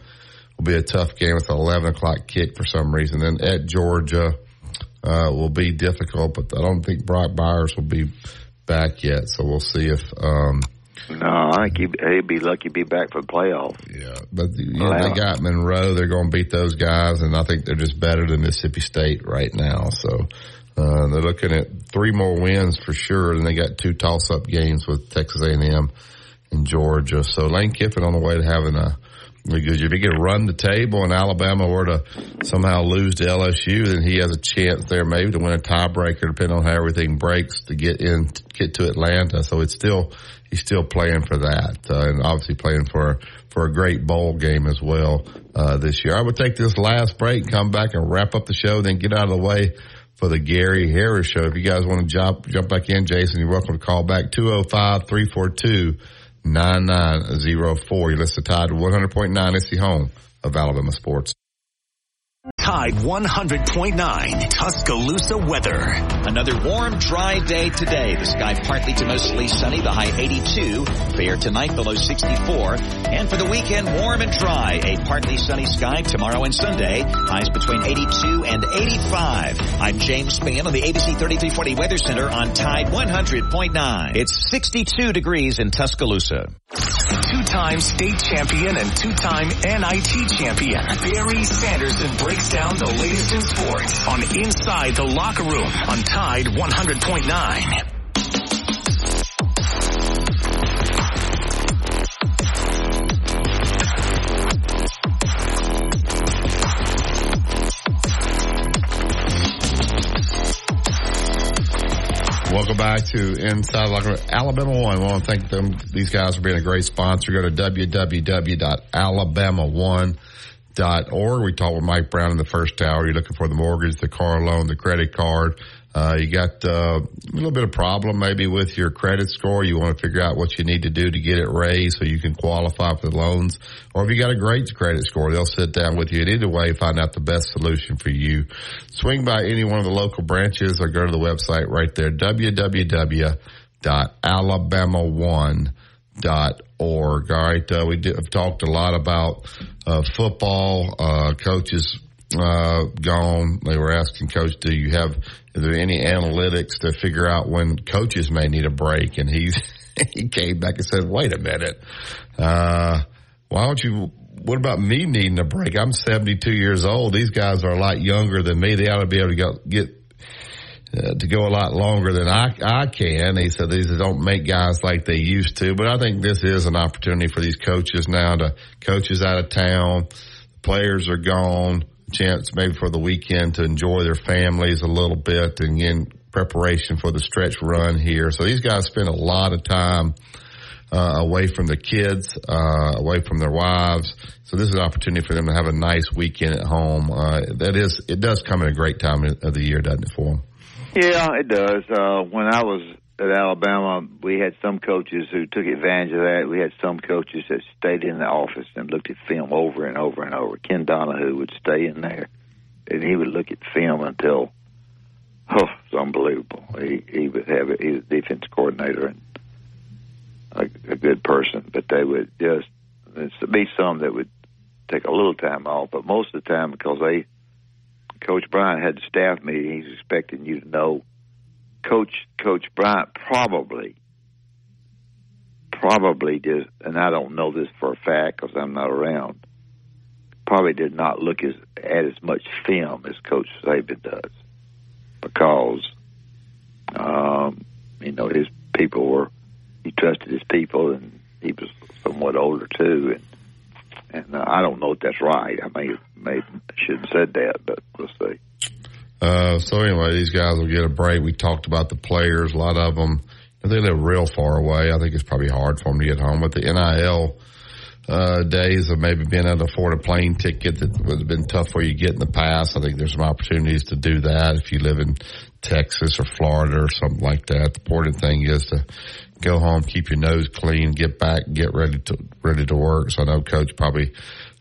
Speaker 2: will be a tough game with an eleven o'clock kick for some reason. Then at Georgia uh, will be difficult, but I don't think Brock Bowers will be back yet. So we'll see if. Um,
Speaker 3: no, I think he'd, be lucky to be back for the playoffs.
Speaker 2: Yeah, but you know, they got Monroe. They're going to beat those guys, and I think they're just better than Mississippi State right now. So uh, they're looking at three more wins for sure. And they got two toss-up games with Texas A&M and Georgia. So Lane Kiffin on the way to having a good. If he could run the table and Alabama were to somehow lose to LSU, then he has a chance there maybe to win a tiebreaker, depending on how everything breaks to get in, get to Atlanta. So it's still he's still playing for that, uh, and obviously playing for for a great bowl game as well uh, this year. I would take this last break, come back and wrap up the show, then get out of the way for the Gary Harris show. If you guys want to jump jump back in, Jason, you're welcome to call back 205 342 9904. You listen to Tide 100.9. It's the home of Alabama sports.
Speaker 1: Tide 100.9 Tuscaloosa weather.
Speaker 6: Another warm, dry day today. The sky partly to mostly sunny, the high 82. Fair tonight below 64. And for the weekend, warm and dry. A partly sunny sky tomorrow and Sunday. Highs between 82 and 85. I'm James Spann on the ABC 3340 Weather Center on Tide 100.9. It's 62 degrees in Tuscaloosa.
Speaker 1: Two-time state champion and two-time NIT champion, Barry Sanderson breaks down the latest in sports on Inside the Locker Room on Tide 100.9.
Speaker 2: Welcome back to Inside Locker. Alabama One. I want to thank them, these guys for being a great sponsor. Go to www.alabama1.org. We talked with Mike Brown in the first hour. You're looking for the mortgage, the car loan, the credit card. Uh, you got uh, a little bit of problem maybe with your credit score. You want to figure out what you need to do to get it raised so you can qualify for the loans. Or if you got a great credit score, they'll sit down with you and either way find out the best solution for you. Swing by any one of the local branches or go to the website right there, www.alabama1.org. All right. Uh, we have talked a lot about uh, football, uh, coaches uh, gone. They were asking coach, do you have, is there any analytics to figure out when coaches may need a break? And he, he came back and said, wait a minute. Uh, why don't you, what about me needing a break? I'm 72 years old. These guys are a lot younger than me. They ought to be able to go, get, uh, to go a lot longer than I, I can. He said these don't make guys like they used to, but I think this is an opportunity for these coaches now to coaches out of town. Players are gone chance maybe for the weekend to enjoy their families a little bit and in preparation for the stretch run here. So these guys spend a lot of time uh, away from the kids, uh, away from their wives. So this is an opportunity for them to have a nice weekend at home. Uh, that is, it does come at a great time of the year, doesn't it, for them?
Speaker 3: Yeah, it does. Uh, when I was at Alabama, we had some coaches who took advantage of that. We had some coaches that stayed in the office and looked at film over and over and over. Ken Donahue would stay in there, and he would look at film until, oh, it's unbelievable. He he would have it. He was defense coordinator and a, a good person, but they would just there's be some that would take a little time off, but most of the time because they Coach Bryant had the staff meeting, he's expecting you to know Coach Coach Bryant probably probably did, and I don't know this for a fact because I'm not around. Probably did not look as at as much film as Coach Saban does, because um, you know his people were he trusted his people, and he was somewhat older too, and and uh, I don't know if that's right. I may may shouldn't said that, but we'll see.
Speaker 2: Uh, so anyway, these guys will get a break. We talked about the players. A lot of them, they live real far away. I think it's probably hard for them to get home. But the NIL uh, days of maybe being able to afford a plane ticket that would have been tough for you to get in the past. I think there's some opportunities to do that if you live in Texas or Florida or something like that. The important thing is to go home, keep your nose clean, get back, get ready to ready to work. So I know Coach probably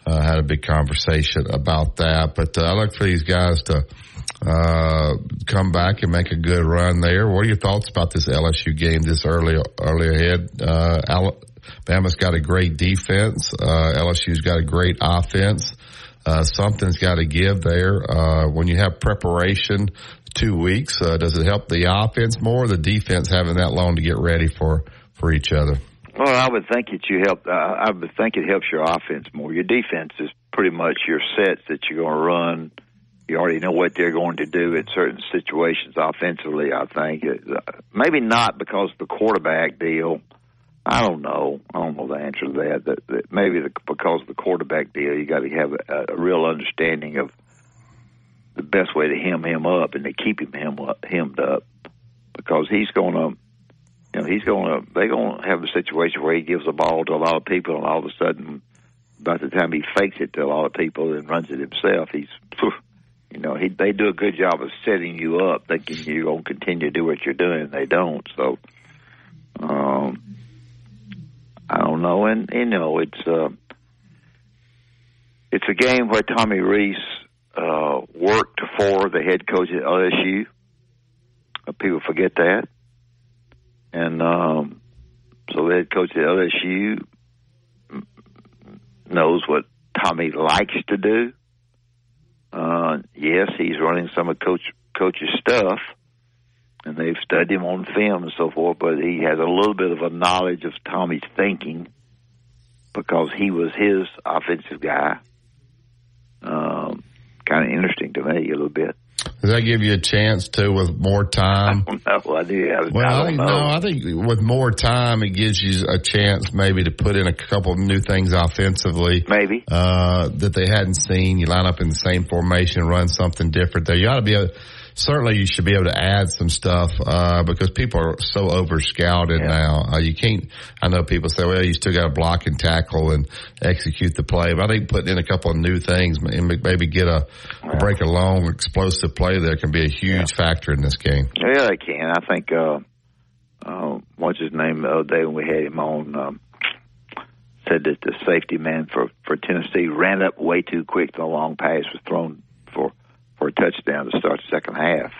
Speaker 2: uh, had a big conversation about that. But uh, I look for these guys to uh, come back and make a good run there. What are your thoughts about this LSU game this early early ahead? Uh, Alabama's got a great defense. Uh, LSU's got a great offense. Uh, something's got to give there. Uh, when you have preparation, two weeks, uh, does it help the offense more, the defense having that long to get ready for for each other?
Speaker 3: Well, I would think that you help. Uh, I would think it helps your offense more. Your defense is pretty much your sets that you're going to run. You already know what they're going to do in certain situations offensively. I think uh, maybe not because of the quarterback deal. I don't know. I don't know the answer to that. That, maybe the, because of the quarterback deal, you got to have a, a real understanding of the best way to hem him up and to keep him hem up, hemmed up because he's going to you know, he's going to, they're going to have a situation where he gives the ball to a lot of people, and all of a sudden, by the time he fakes it to a lot of people and runs it himself, he's, you know, he, they do a good job of setting you up, thinking you're going to continue to do what you're doing, and they don't. So, um, I don't know, and you know, it's uh, it's a game where Tommy Rees uh, worked for the head coach at LSU. Uh, people forget that. And um, so the head coach at LSU knows what Tommy likes to do. Uh, yes, he's running some of Coach Coach's stuff, and they've studied him on film and so forth. But he has a little bit of a knowledge of Tommy's thinking because he was his offensive guy. Um, kind of interesting to me a little bit.
Speaker 2: Does that give you a chance to with more time?
Speaker 3: I don't know. I do. I,
Speaker 2: well,
Speaker 3: I
Speaker 2: think,
Speaker 3: know.
Speaker 2: no, I think with more time, it gives you a chance maybe to put in a couple of new things offensively.
Speaker 3: Maybe.
Speaker 2: Uh, that they hadn't seen. You line up in the same formation, run something different there. You ought to be able, certainly you should be able to add some stuff, uh, because people are so over scouted now. Uh, you can't, I know people say, well, you still got to block and tackle and execute the play, but I think putting in a couple of new things and maybe get a, break a long explosive play there can be a huge factor in this game.
Speaker 3: Yeah, they can. I think, uh, uh, what's his name the other day when we had him on, um, said that the safety man for, for Tennessee ran up way too quick. The long pass was thrown for, for a touchdown to start the second half,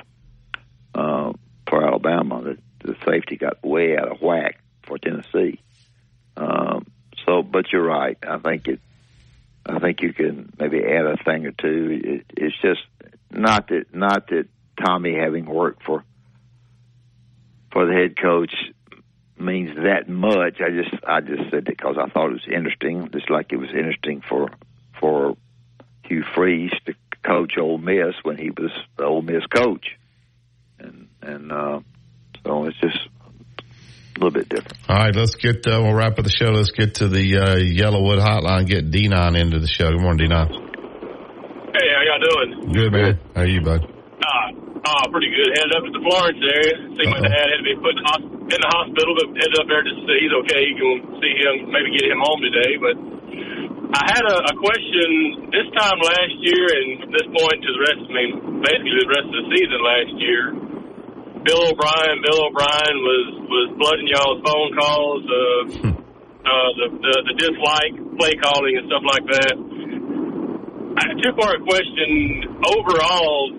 Speaker 3: uh, for Alabama. The, the safety got way out of whack for Tennessee. Um, so, but you're right. I think it, I think you can maybe add a thing or two. It, it's just not that, not that Tommy having worked for, for the head coach means that much. I just I just said it because I thought it was interesting, just like it was interesting for for Hugh Freeze to coach Ole Miss when he was the Ole Miss coach, and and uh, so it's just a little bit different.
Speaker 2: All right, let's get, uh, we'll wrap up the show. Let's get to the, uh, YellaWood hotline, get Denon into the show. Good morning, Denon.
Speaker 23: Hey, how y'all doing?
Speaker 2: Good, man. How are you, bud?
Speaker 23: Uh, oh, pretty good. Headed up to the Florence area. See my dad had to be put in, hos- in the hospital, but headed up there to see he's okay. You can see him, maybe get him home today. But I had a, a question this time last year, and from this point to the rest, I mean, basically the rest of the season last year. Bill O'Brien, Bill O'Brien was was flooding y'all's phone calls, uh, uh, the, the the dislike play calling and stuff like that. Two part question. Overall,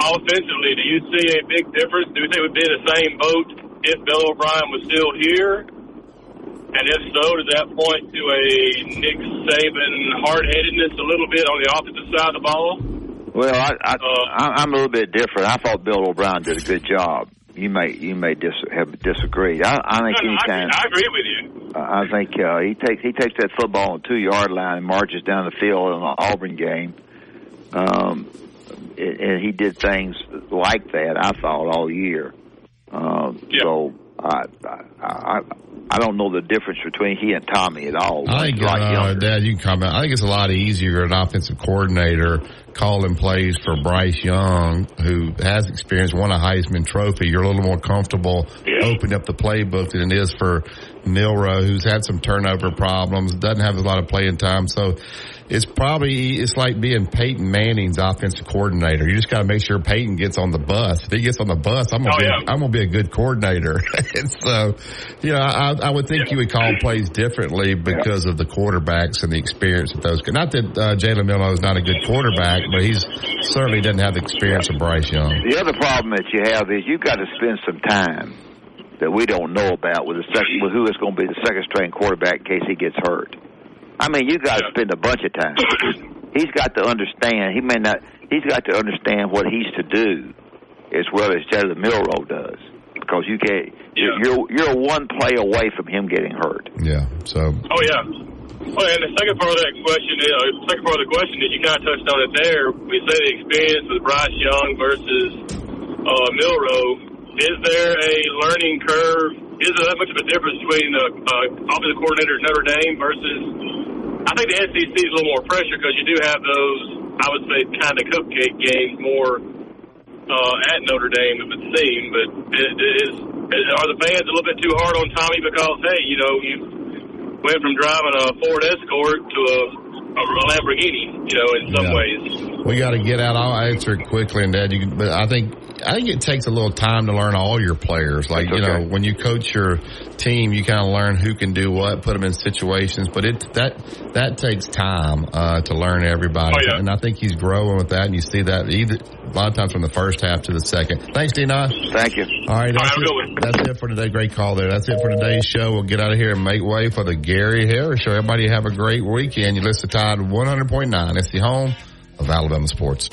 Speaker 23: offensively, do you see a big difference? Do you think it would be in the same boat if Bill O'Brien was still here? And if so, does that point to a Nick Saban hard headedness a little bit on the offensive side of the ball?
Speaker 3: Well, I, I, I I'm a little bit different. I thought Bill O'Brien did a good job. You may you may dis, have disagreed. I, I think
Speaker 23: No, no,
Speaker 3: anytime
Speaker 23: agree- I agree with you.
Speaker 3: I think uh, he takes he takes that football on the two yard line and marches down the field in the Auburn game. Um, and and he did things like that. I thought all year. Um, So I, I I I don't know the difference between he and Tommy at all.
Speaker 2: I think, uh. Dad, you can comment. I think it's a lot easier an offensive coordinator calling plays for Bryce Young, who has experience, won a Heisman Trophy. You're a little more comfortable opening up the playbook than it is for Milroe, who's had some turnover problems, doesn't have a lot of playing time. So it's probably it's like being Peyton Manning's offensive coordinator. You just got to make sure Peyton gets on the bus. If he gets on the bus, I'm gonna
Speaker 23: Oh,
Speaker 2: be
Speaker 23: yeah.
Speaker 2: I'm gonna be a good coordinator. and so, you know, I, I would think you would call plays differently because of the quarterbacks and the experience of those. Not that uh, Jalen Milroe is not a good quarterback, but he's certainly doesn't have the experience of Bryce Young.
Speaker 3: The other problem that you have is you've got to spend some time that we don't know about with the second, with who is going to be the second string quarterback in case he gets hurt. I mean, you got to spend a bunch of time. He's got to understand. He may not. He's got to understand what he's to do as well as Jalen Milroe does, because you can't. You're you're one play away from him getting hurt.
Speaker 2: Yeah. So
Speaker 23: Oh yeah. Well, and the second part of that question, is, uh, the second part of the question is you kind of touched on it there. We say the experience with Bryce Young versus uh, Milroe. Is there a learning curve? Is there that much of a difference between the uh, offensive coordinator at Notre Dame versus? I think the SEC is a little more pressure because you do have those. I would say kind of cupcake games more uh, at Notre Dame, it would seem. But is, is, is are the fans a little bit too hard on Tommy because hey, you know you went from driving a Ford Escort to a, a Lamborghini, you know, in some
Speaker 2: Yeah.
Speaker 23: ways.
Speaker 2: We got to get out. I'll answer it quickly, and Dad, you can, but I think I think it takes a little time to learn all your players. Like you know, when you coach your team, you kind of learn who can do what, put them in situations. But it that that takes time uh, to learn everybody,
Speaker 23: Oh, yeah.
Speaker 2: and I think he's growing with that. And you see that either a lot of times from the first half to the second. Thanks, Dina.
Speaker 3: Thank you.
Speaker 2: All right, that's, it, that's it for today. Great call there. That's it for today's show. We'll get out of here and make way for the Gary Harris Show. Everybody have a great weekend. You listen to Tide 100.9. It's the home of Alabama sports.